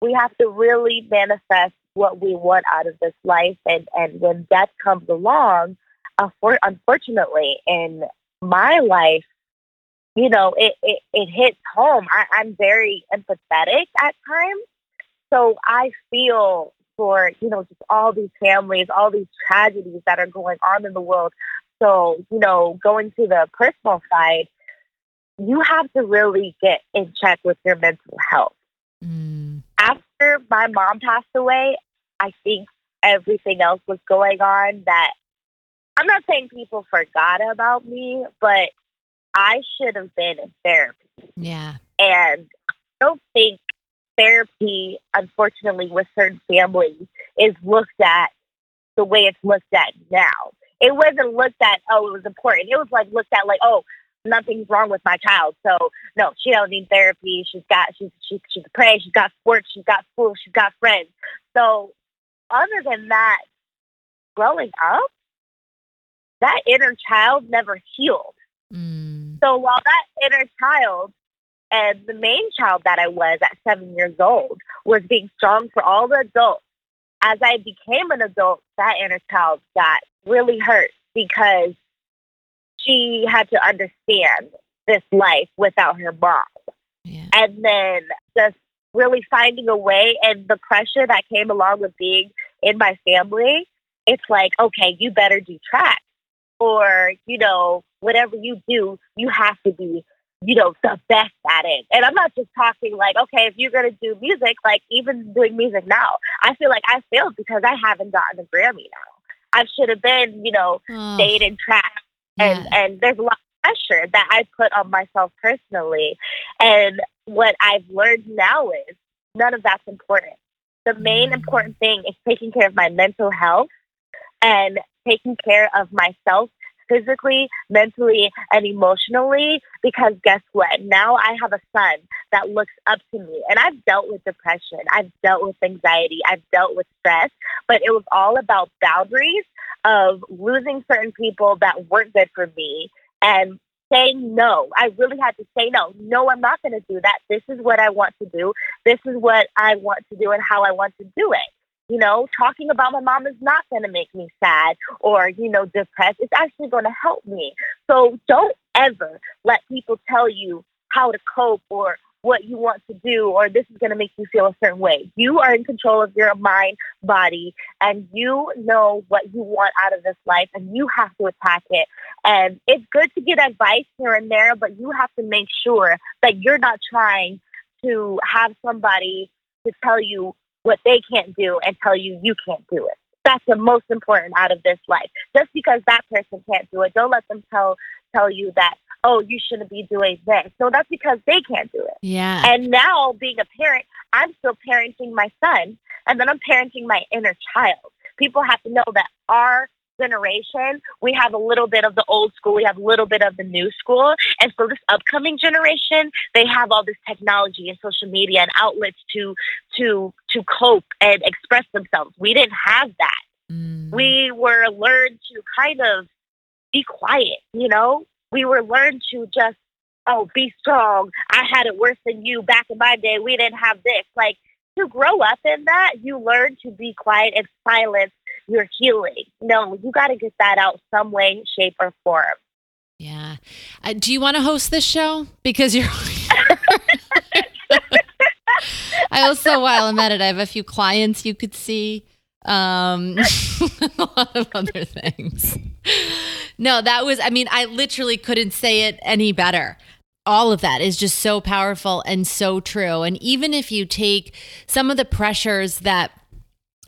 We have to really manifest what we want out of this life and and when death comes along, unfortunately in my life, you know, it, it, it hits home. I, I'm very empathetic at times. So I feel for you know just all these families, all these tragedies that are going on in the world. So you know, going to the personal side, you have to really get in check with your mental health. Mm. After my mom passed away, I think everything else was going on that I'm not saying people forgot about me, but I should have been in therapy. Yeah. And I don't think therapy, unfortunately, with certain families is looked at the way it's looked at now. It wasn't looked at, oh, it was important. It was like looked at like, oh, nothing's wrong with my child. So no, she don't need therapy. She's got she's she, she's praying, she's got sports, she's got school, she's got friends. So other than that, growing up, that inner child never healed. Mm. So while that inner child and the main child that I was at seven years old was being strong for all the adults. As I became an adult, that inner child got really hurt because she had to understand this life without her mom. Yeah. And then just really finding a way and the pressure that came along with being in my family, it's like, okay, you better do track. Or, you know, whatever you do, you have to be you know, the best at it. And I'm not just talking like, okay, if you're going to do music, like even doing music now, I feel like I failed because I haven't gotten a Grammy now. I should have been, you know, oh. stayed in track. And, yeah. and there's a lot of pressure that I put on myself personally. And what I've learned now is none of that's important. The main mm. important thing is taking care of my mental health and taking care of myself physically, mentally, and emotionally. Because guess what? Now I have a son that looks up to me. And I've dealt with depression, I've dealt with anxiety, I've dealt with stress, but it was all about boundaries of losing certain people that weren't good for me and saying no. I really had to say no. No, I'm not going to do that. This is what I want to do. This is what I want to do and how I want to do it. You know, talking about my mom is not going to make me sad or, you know, depressed. It's actually going to help me. So don't ever let people tell you how to cope or what you want to do or this is going to make you feel a certain way. You are in control of your mind, body, and you know what you want out of this life and you have to attack it. And it's good to get advice here and there, but you have to make sure that you're not trying to have somebody to tell you what they can't do and tell you you can't do it. That's the most important out of this life. Just because that person can't do it, don't let them tell tell you that oh, you shouldn't be doing this. No, that's because they can't do it. Yeah. And now, being a parent, I'm still parenting my son, and then I'm parenting my inner child. People have to know that our generation, we have a little bit of the old school, we have a little bit of the new school. And so, this upcoming generation, they have all this technology and social media and outlets to to to cope and express themselves. We didn't have that. Mm. We were learned to kind of be quiet, you know, we were learned to just, oh, be strong. I had it worse than you back in my day. We didn't have this. Like to grow up in that, you learn to be quiet and silence your healing. No, you got to get that out some way, shape, or form. Yeah. Uh, do you want to host this show? Because you're. I also, while I'm at it, I have a few clients you could see. Um, a lot of other things. No, that was, I mean, I literally couldn't say it any better. All of that is just so powerful and so true. And even if you take some of the pressures that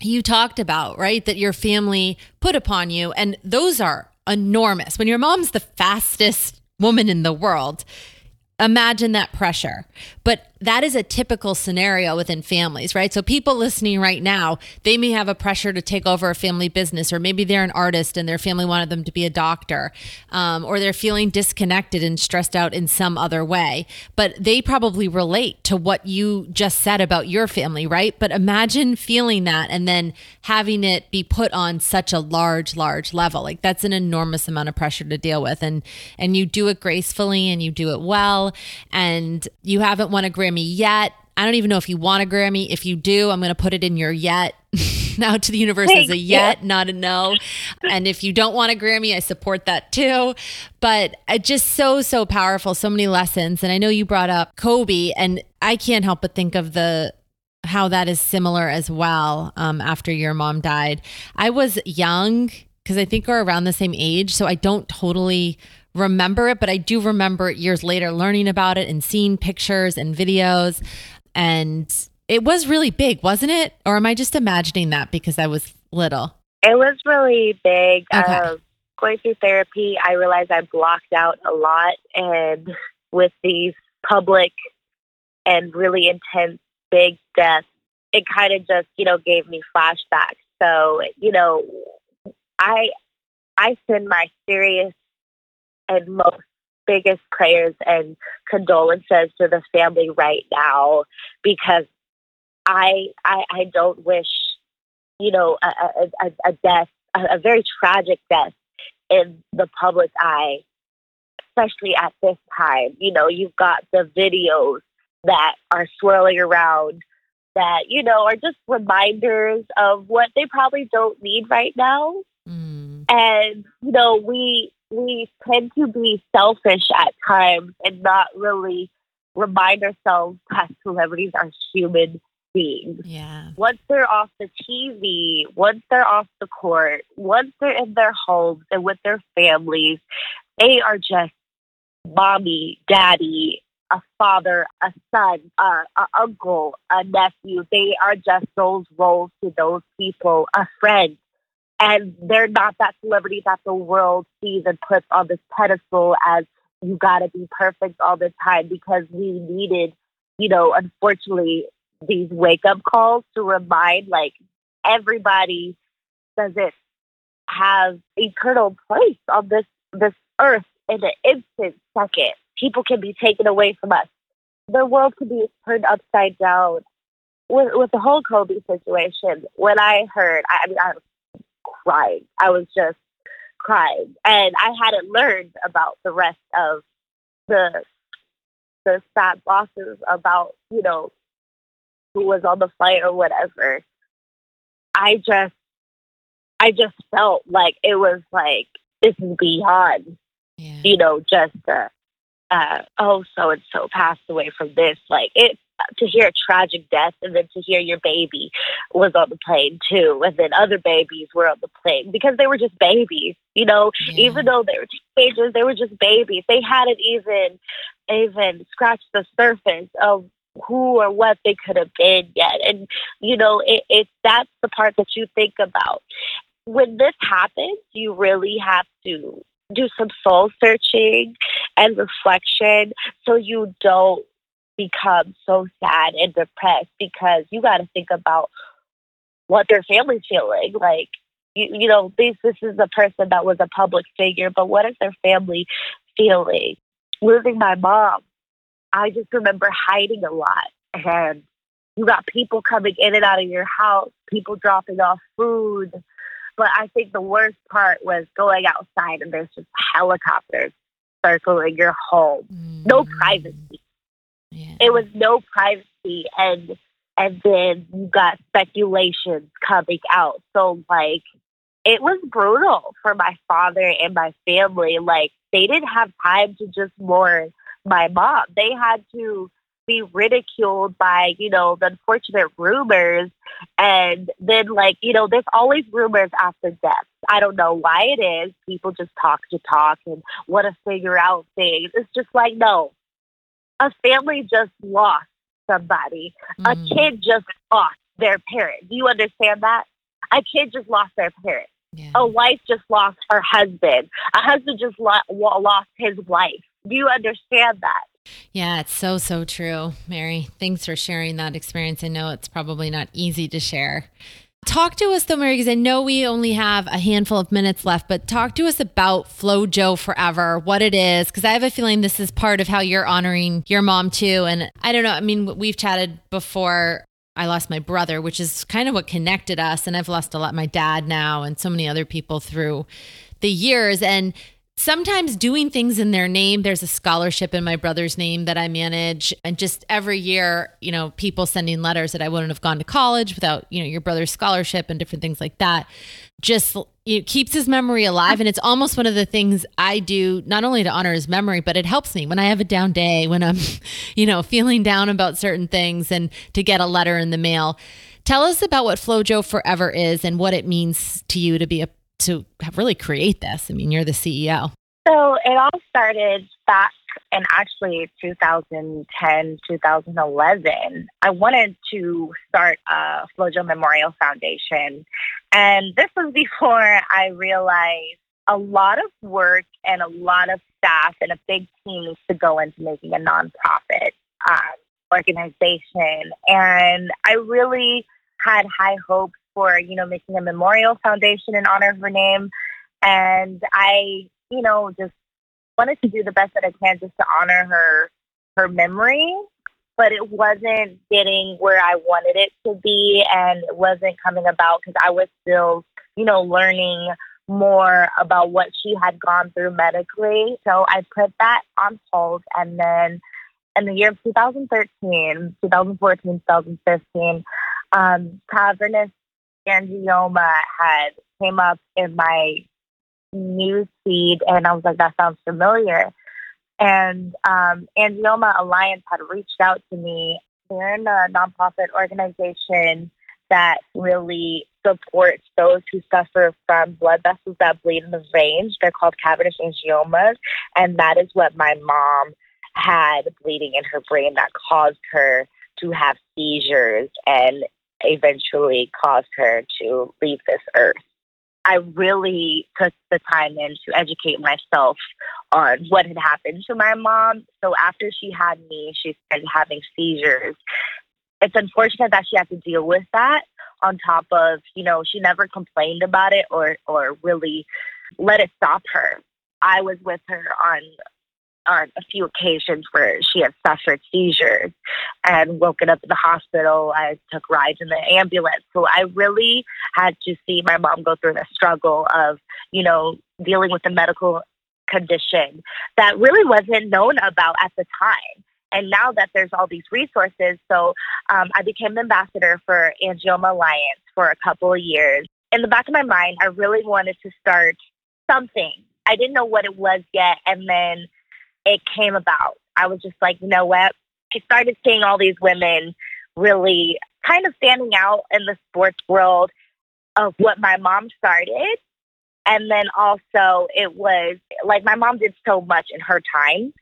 you talked about, right, that your family put upon you, and those are enormous. When your mom's the fastest woman in the world, imagine that pressure. But that is a typical scenario within families, right? So people listening right now, they may have a pressure to take over a family business, or maybe they're an artist and their family wanted them to be a doctor, um, or they're feeling disconnected and stressed out in some other way. But they probably relate to what you just said about your family, right? But imagine feeling that and then having it be put on such a large, large level. Like that's an enormous amount of pressure to deal with, and and you do it gracefully and you do it well, and you haven't won a Grammy yet. I don't even know if you want a Grammy. If you do, I'm going to put it in your yet now to the universe Thank as a you. yet, not a no. and if you don't want a Grammy, I support that too. But it just so, so powerful. So many lessons. And I know you brought up Kobe, and I can't help but think of the how that is similar as well um, after your mom died. I was young because I think we're around the same age. So I don't totally remember it, but I do remember years later learning about it and seeing pictures and videos. And it was really big, wasn't it? Or am I just imagining that because I was little? It was really big. Okay. Uh, going through therapy, I realized I blocked out a lot, and with these public and really intense big deaths, it kind of just you know gave me flashbacks. So you know, I I send my serious and most biggest prayers and condolences to the family right now because I I, I don't wish you know a, a, a- death a, a very tragic death in the public eye especially at this time. You know you've got the videos that are swirling around that you know are just reminders of what they probably don't need right now. Mm, and you know we we tend to be selfish at times and not really remind ourselves that celebrities are human beings yeah. once they're off the TV, once they're off the court, once they're in their homes and with their families, they are just mommy, daddy, a father, a son, a, a uncle, a nephew. They are just those roles to those people, a friend. And they're not that celebrity that the world sees and puts on this pedestal as you got to be perfect all the time because we needed, you know, unfortunately, these wake up calls to remind like everybody doesn't have eternal place on this this earth in an instant second. People can be taken away from us. The world could be turned upside down. With with the whole Kobe situation, when I heard, I, I mean, I was crying. I was just crying, and I hadn't learned about the rest of the the sad losses about you know who was on the flight or whatever. I just I just felt like it was like this is beyond Yeah. you know, just uh, uh, oh, so and so passed away from this. Like it to hear a tragic death, and then to hear your baby was on the plane too, and then other babies were on the plane because they were just babies. You know, Yeah. even though they were teenagers, they were just babies. They hadn't even even scratched the surface of who or what they could have been yet. And you know, it, it that's the part that you think about when this happens. You really have to do some soul searching and reflection so you don't become so sad and depressed because you got to think about what their family's feeling like you, you know this this is a person that was a public figure but what is their family feeling losing my mom i just remember hiding a lot and you got people coming in and out of your house people dropping off food but I think the worst part was going outside and there's just helicopters circling your home. No Mm. privacy. Yeah. It was no privacy and and then you got speculations coming out. So like it was brutal for my father and my family. Like they didn't have time to just mourn my mom. They had to be ridiculed by, you know, the unfortunate rumors and then, like, you know, there's always rumors after death. I don't know why it is. People just talk to talk and want to figure out things. It's just like, no, a family just lost somebody. A Mm. kid just lost their parent. Do you understand that? A kid just lost their parent. Yeah. A wife just lost her husband. A husband just lo- lost his wife. Do you understand that? Yeah, it's so, so true, Mary. Thanks for sharing that experience. I know it's probably not easy to share. Talk to us though, Mary, because I know we only have a handful of minutes left, but talk to us about FloJo Forever, what it is, because I have a feeling this is part of how you're honoring your mom too. And I don't know, I mean, we've chatted before. I lost my brother, which is kind of what connected us. And I've lost a lot my dad now and so many other people through the years. And sometimes doing things in their name there's a scholarship in my brother's name that i manage. And just every year you know people sending letters that i wouldn't have gone to college without you know your brother's scholarship and different things like that. Just it keeps his memory alive. And it's almost one of the things i do not only to honor his memory but it helps me when i have a down day when i'm you know feeling down about certain things and to get a letter in the mail. Tell us about what flojo forever is and what it means to you to be a to really create this i mean you're the ceo So it all started back in actually 2010, 2011. I wanted to start a Flojo Memorial Foundation. And this was before I realized a lot of work and a lot of staff and a big team needs to go into making a nonprofit um, organization. And I really had high hopes for, you know, making a memorial foundation in honor of her name. And I, you know, just wanted to do the best that I can just to honor her her memory. But it wasn't getting where I wanted it to be and it wasn't coming about because I was still, you know, learning more about what she had gone through medically. So I put that on hold and then in the year of 2013, 2014, 2015, um, angioma had came up in my news feed, and I was like, that sounds familiar. And um, Angioma Alliance had reached out to me. They're in a nonprofit organization that really supports those who suffer from blood vessels that bleed in the veins. They're called cavernous angiomas, and that is what my mom had bleeding in her brain that caused her to have seizures and eventually caused her to leave this earth. I really took the time in to educate myself on what had happened to my mom. So after she had me, she started having seizures. It's unfortunate that she had to deal with that on top of, you know, she never complained about it or or really let it stop her. I was with her on on a few occasions where she had suffered seizures and woken up in the hospital. I took rides in the ambulance. So I really had to see my mom go through the struggle of, you know, dealing with a medical condition that really wasn't known about at the time. And now that there's all these resources, so um, I became ambassador for Angioma Alliance for a couple of years. In the back of my mind, I really wanted to start something I didn't know what it was yet. And then it came about. I was just like, you know what? I started seeing all these women really kind of standing out in the sports world of what my mom started. And then also, it was like my mom did so much in her time,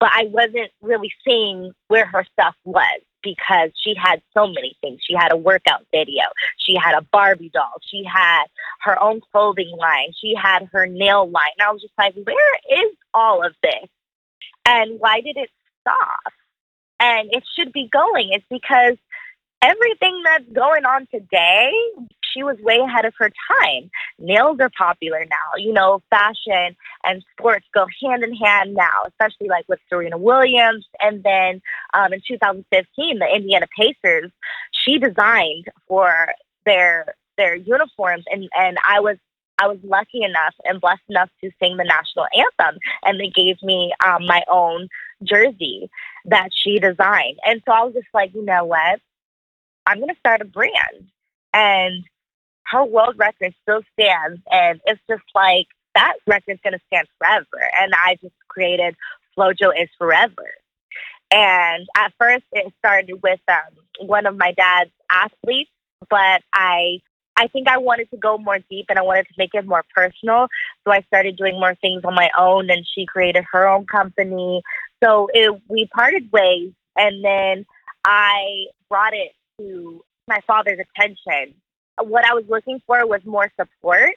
but I wasn't really seeing where her stuff was because she had so many things. She had a workout video, she had a Barbie doll, she had her own clothing line, she had her nail line. And I was just like, where is all of this? And why did it stop? And it should be going. It's because everything that's going on today, she was way ahead of her time. Nails are popular now. You know, fashion and sports go hand in hand now, especially like with Serena Williams. And then um, in 2015, the Indiana Pacers, she designed for their their uniforms, and and I was I was lucky enough and blessed enough to sing the national anthem, and they gave me um, my own jersey that she designed. And so I was just like, you know what? I'm going to start a brand. And her world record still stands. And it's just like that record's going to stand forever. And I just created Flojo is Forever. And at first, it started with um, one of my dad's athletes, but I I think I wanted to go more deep and I wanted to make it more personal. So I started doing more things on my own, and she created her own company. So it, we parted ways, and then I brought it to my father's attention. What I was looking for was more support,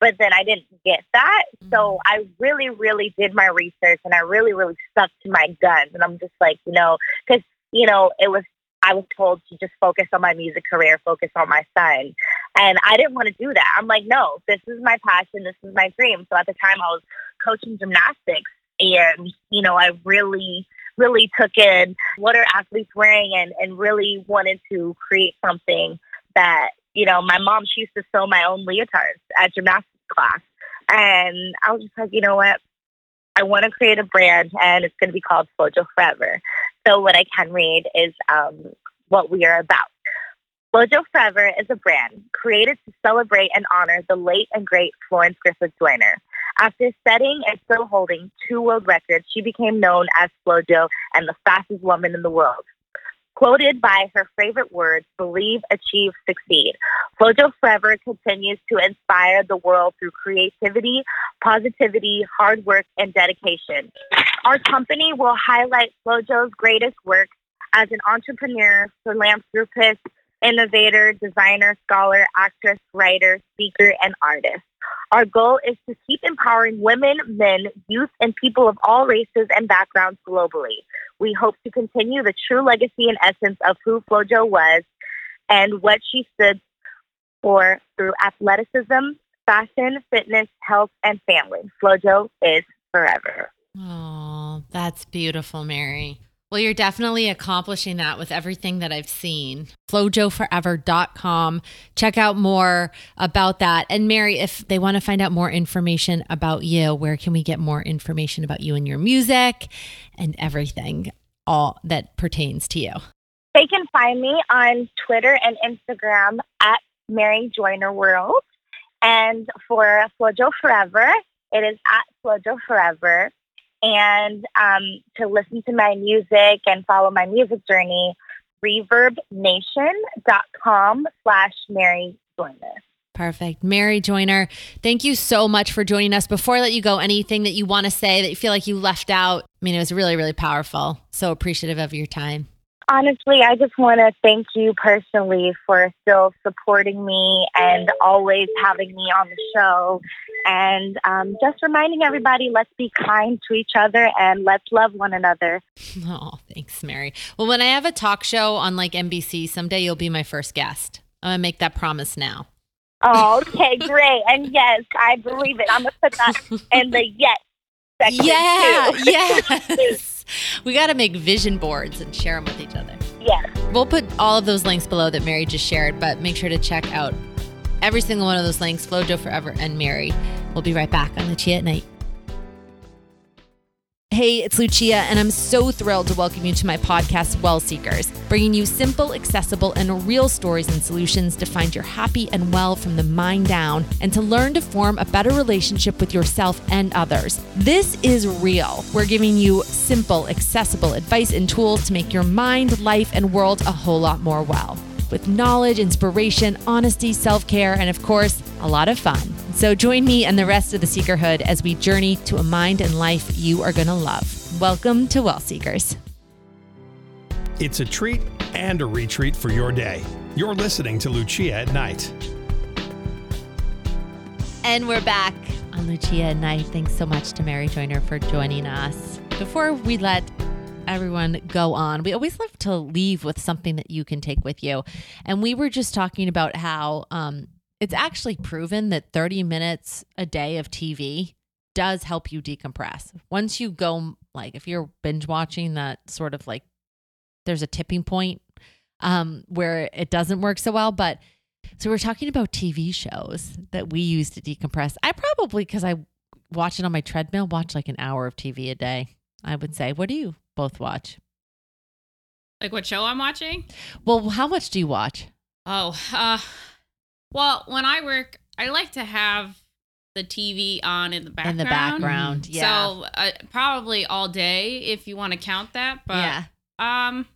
but then I didn't get that. So Mm-hmm. I really, really did my research and I really, really stuck to my guns. And I'm just like, you know, because, you know, it was, I was told to just focus on my music career, focus on my son. And I didn't want to do that. I'm like, no, this is my passion, this is my dream. So at the time, I was coaching gymnastics. And, you know, I really, really took in what are athletes wearing and, and really wanted to create something that, you know, my mom, she used to sew my own leotards at gymnastics class. And I was just like, you know what? I want to create a brand and it's going to be called Flojo Forever. So what I can read is um, what we are about. Flojo Forever is a brand created to celebrate and honor the late and great Florence Griffith Joyner. After setting and still holding two world records, she became known as Flojo and the fastest woman in the world. Quoted by her favorite words, believe, achieve, succeed. Flojo Forever continues to inspire the world through creativity, positivity, hard work, and dedication. Our company will highlight Flojo's greatest work as an entrepreneur, philanthropist, innovator, designer, scholar, actress, writer, speaker, and artist. Our goal is to keep empowering women, men, youth, and people of all races and backgrounds globally. We hope to continue the true legacy and essence of who Flojo was and what she stood for through athleticism, fashion, fitness, health, and family. Flojo is forever. Oh, that's beautiful, Mary. Well, you're definitely accomplishing that with everything that I've seen. FlojoForever.com. Check out more about that. And Mary, if they want to find out more information about you, where can we get more information about you and your music and everything all that pertains to you? They can find me on Twitter and Instagram at Mary Joyner World. And for Flojo Forever, it is at Flojo Forever. And um, to listen to my music and follow my music journey, reverbnation.com slash Mary Joyner. Perfect. Mary Joyner, thank you so much for joining us. Before I let you go, anything that you want to say that you feel like you left out? I mean, it was really, really powerful. So appreciative of your time. Honestly, I just want to thank you personally for still supporting me and always having me on the show. And um, just reminding everybody let's be kind to each other and let's love one another. Oh, thanks, Mary. Well, when I have a talk show on like NBC, someday you'll be my first guest. I'm going to make that promise now. Oh, okay, great. And yes, I believe it. I'm going to put that in the yes section. Yeah, too. yes. We got to make vision boards and share them with each other. yes. We'll put all of those links below that Mary just shared, but make sure to check out every single one of those links Flojo Forever and Mary. We'll be right back on Lucia at Night. Hey, it's Lucia, and I'm so thrilled to welcome you to my podcast, Well Seekers, bringing you simple, accessible, and real stories and solutions to find your happy and well from the mind down and to learn to form a better relationship with yourself and others. This is real. We're giving you simple, accessible advice and tools to make your mind, life, and world a whole lot more well with knowledge, inspiration, honesty, self care, and of course, a lot of fun. So join me and the rest of the Seekerhood as we journey to a mind and life you are going to love. Welcome to Well Seekers. It's a treat and a retreat for your day. You're listening to Lucia at Night. And we're back on Lucia at Night. Thanks so much to Mary Joyner for joining us. Before we let everyone go on, we always love to leave with something that you can take with you. And we were just talking about how um, it's actually proven that 30 minutes a day of TV does help you decompress. Once you go, like, if you're binge watching that sort of like, there's a tipping point um, where it doesn't work so well. But so we're talking about TV shows that we use to decompress. I probably, because I watch it on my treadmill, watch like an hour of TV a day. I would say. What do you both watch? Like what show I'm watching? Well, how much do you watch? Oh, uh, well, when I work, I like to have the TV on in the background. In background. the background, yeah. So uh, probably all day if you want to count that. But yeah. um,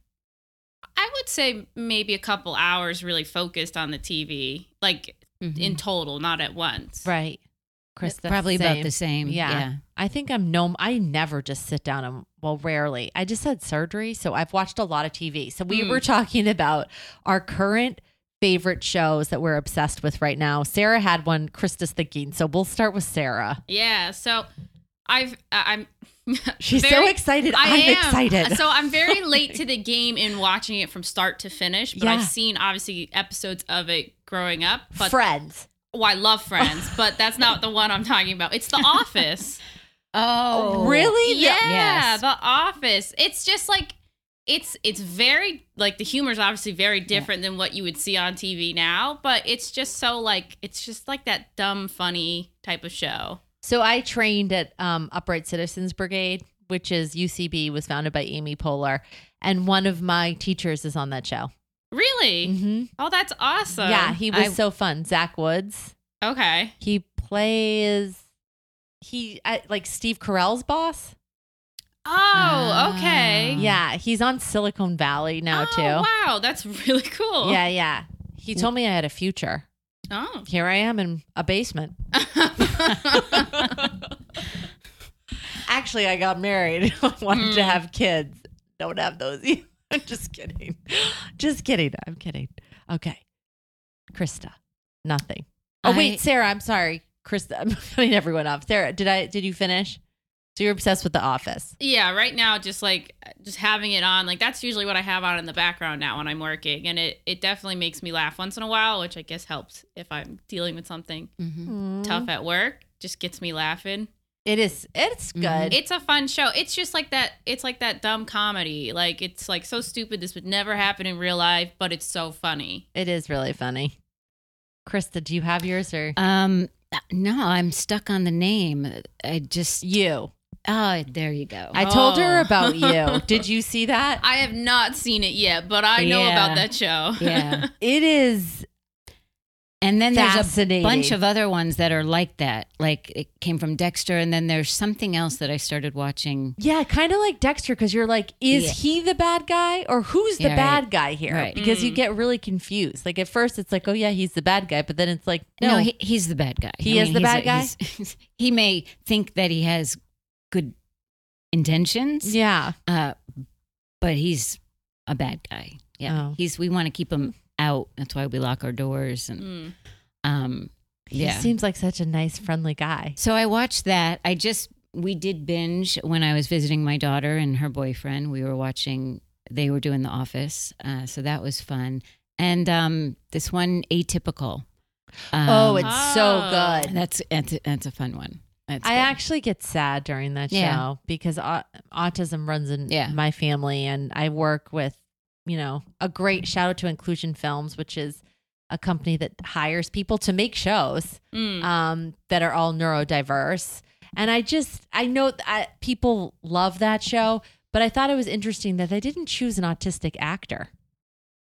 I would say maybe a couple hours really focused on the TV, like Mhm. in total, not at once. Right. Chris, that's Probably the about the same. Yeah. Yeah. I think I'm no, I never just sit down and, well, rarely. I just had surgery. So I've watched a lot of TV. So we Mm. were talking about our current favorite shows that we're obsessed with right now. Sarah had one, Krista's thinking. So we'll start with Sarah. Yeah. So I've uh, I'm. She's so excited. I I'm am. excited. So I'm very late to the game in watching it from start to finish, but Yeah. I've seen obviously episodes of it growing up. But Friends. oh, I love Friends, but that's not the one I'm talking about. It's The Office. Oh, really? yeah, Yes. The Office. It's just like it's it's very like the humor is obviously very different than what you would see on TV now, but it's just so like it's just like that dumb funny type of show. So I trained at um, Upright Citizens Brigade, which is UCB, was founded by Amy Poehler, and one of my teachers is on that show. Really? hmm Oh, that's awesome. yeah, he was I- so fun. Zach Woods. Okay. He plays he like Steve Carell's boss. Oh, okay. Ah. Yeah, he's on Silicon Valley now too. oh, too. Wow, that's really cool. Yeah, yeah. He told me I had a future. Oh. Here I am in a basement. Actually, I got married. I wanted to Hmm. have kids. Don't have those. I'm just kidding. Just kidding. I'm kidding. Okay. Krista. Nothing. Oh I- wait, Sarah, I'm sorry. Krista, I'm cutting everyone off. Sarah, did I did you finish? So you're obsessed with the office. yeah, right now just like just having it on, like that's usually what I have on in the background now when I'm working and it it definitely makes me laugh once in a while, which I guess helps if I'm dealing with something Mhm. tough at work. Just gets me laughing. It is it's good. Mhm. It's a fun show. It's just like that it's like that dumb comedy. Like it's like so stupid this would never happen in real life, but it's so funny. it is really funny. Krista, do you have yours or Um, no, I'm stuck on the name. I just you? Oh, there you go. I told her Oh. about you. Did you see that? I have not seen it yet, but I know Yeah. about that show. yeah, It is and then there's a fascinating. bunch of other ones that are like that. Like it came from Dexter, and then there's something else that I started watching. Yeah, kind of like Dexter because you're like, is Yeah. he the bad guy or who's the Yeah, right. bad guy here? Right. Because you Mm. get really confused. Like at first, it's like, oh yeah, he's the bad guy, but then it's like, no, No, he, he's the bad guy. He is the he's bad guy? he's- he may think that he has good intentions, yeah, uh, but he's a bad guy. Yeah, Oh. he's. We want to keep him out. That's why we lock our doors and Mm. um. he Yeah. seems like such a nice, friendly guy. So I watched that. I just we did binge when I was visiting my daughter and her boyfriend. We were watching. They were doing The Office, uh, so that was fun. And um, this one, Atypical. Um, oh, it's so Oh. good. that's that's a, that's a fun one. That's I good. actually get sad during that show Yeah. because au- autism runs in Yeah. my family, and I work with, you know, a great shout out to Inclusion Films, which is a company that hires people to make shows Mm. um, that are all neurodiverse. And I just, I know that people love that show, but I thought it was interesting that they didn't choose an autistic actor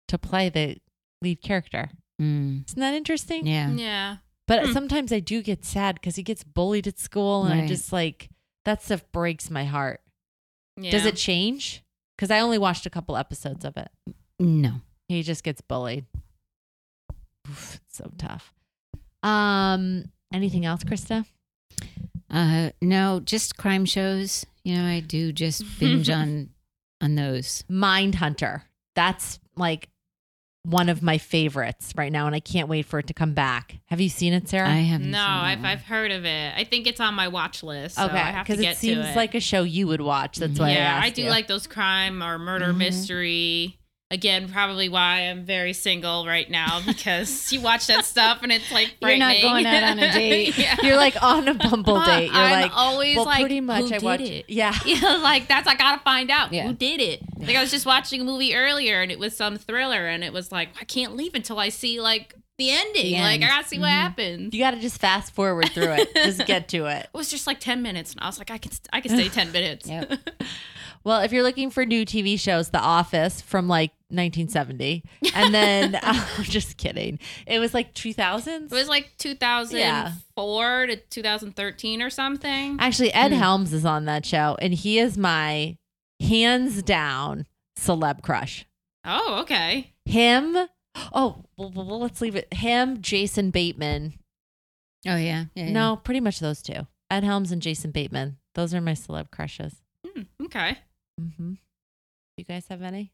to play the lead character. Mm. Isn't that interesting? Yeah. Yeah. But Hmm. sometimes I do get sad because he gets bullied at school, and I just like that stuff breaks my heart. Yeah. Does it change? Because I only watched a couple episodes of it. No. He just gets bullied. Oof, it's so tough. Um, anything else, Krista? Uh, no, just crime shows. You know, I do just binge on on those. Mindhunter. That's like one of my favorites right now, and I can't wait for it to come back. Have you seen it, Sarah? I haven't. No, seen I've one. I've heard of it. I think it's on my watch list. So I okay, have to because get it seems to it. like a show you would watch. That's why yeah, I, I, do you. like those crime or murder Mhm. mystery. Again, probably why I'm very single right now because you watch that stuff and it's like You're not going out on a date. yeah. You're like on a Bumble date. You're I'm like, always well, like, pretty much. who I did watch it? Yeah, Yeah, like that's I gotta find out Yeah. who did it. Like I was just watching a movie earlier and it was some thriller and it was like I can't leave until I see like the ending. The like I gotta see what Mhm. happens. you got to just fast forward through it. just get to it. It was just like ten minutes and I was like I can I can stay ten minutes. Yep. Well, if you're looking for new TV shows, The Office from like 1970, and then I'm just kidding. It was like 2000s. It was like 2004 to 2013 or something. Actually, Ed Helms is on that show, and he is my hands down celeb crush. Oh, okay. Him. Oh, well, well, let's leave it. Him, Jason Bateman. Oh yeah. yeah, yeah. No, pretty much those two. Ed Helms and Jason Bateman. Those are my celeb crushes. Hmm, okay. Mm-hmm. You guys have any?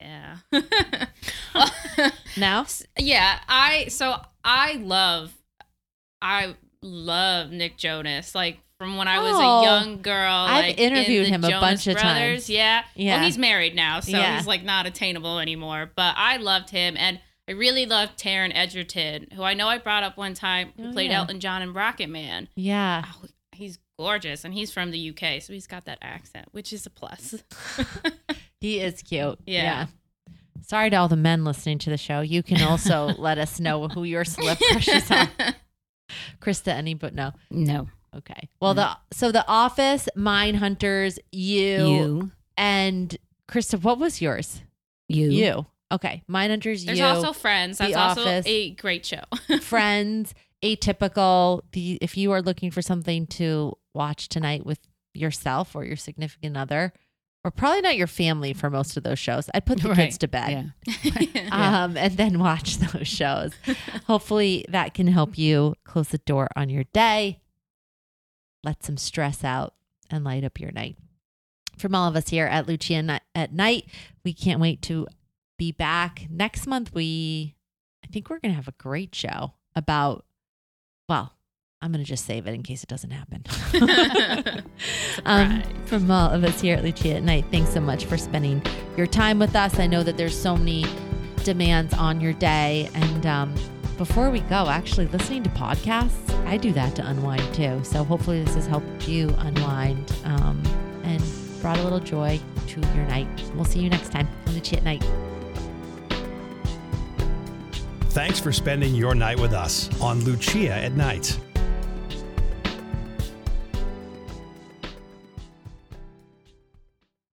Yeah. Now, yeah, I so I love I love Nick Jonas. Like from when I was Oh, a young girl. I've like, interviewed the him a bunch of Brothers. times. Yeah. Yeah. Well, he's married now, so Yeah. he's like not attainable anymore. But I loved him and I really loved Taron Egerton, who I know I brought up one time, who Oh, played yeah. Elton John in Rocketman. Yeah. Oh, he's gorgeous and he's from the UK, so he's got that accent, which is a plus. He is cute. Yeah. Sorry to all the men listening to the show. You can also let us know who your celeb crushes are. Krista, any but no. No. Okay. Well, the so the Office, Mindhunters, you, You. and Krista. What was yours? You. You. Okay. Mine Hunters, There's you. also Friends. The That's also Office. a great show. Friends, Atypical. The if you are looking for something to watch tonight with yourself or your significant other, or probably not your family for most of those shows, I'd put the kids to bed. Yeah. um, and then watch those shows. Hopefully, that can help you close the door on your day, let some stress out, and light up your night. From all of us here at Lucia at Night, we can't wait to be back next month. We, I think we're going to have a great show about, well, I'm going to just save it in case it doesn't happen. um, from all of us here at Lucia at Night, thanks so much for spending your time with us. I know that there's so many demands on your day. And um, before we go, actually, listening to podcasts, I do that to unwind too. So hopefully, this has helped you unwind um, and brought a little joy to your night. We'll see you next time on Lucia at Night. Thanks for spending your night with us on Lucia at Night.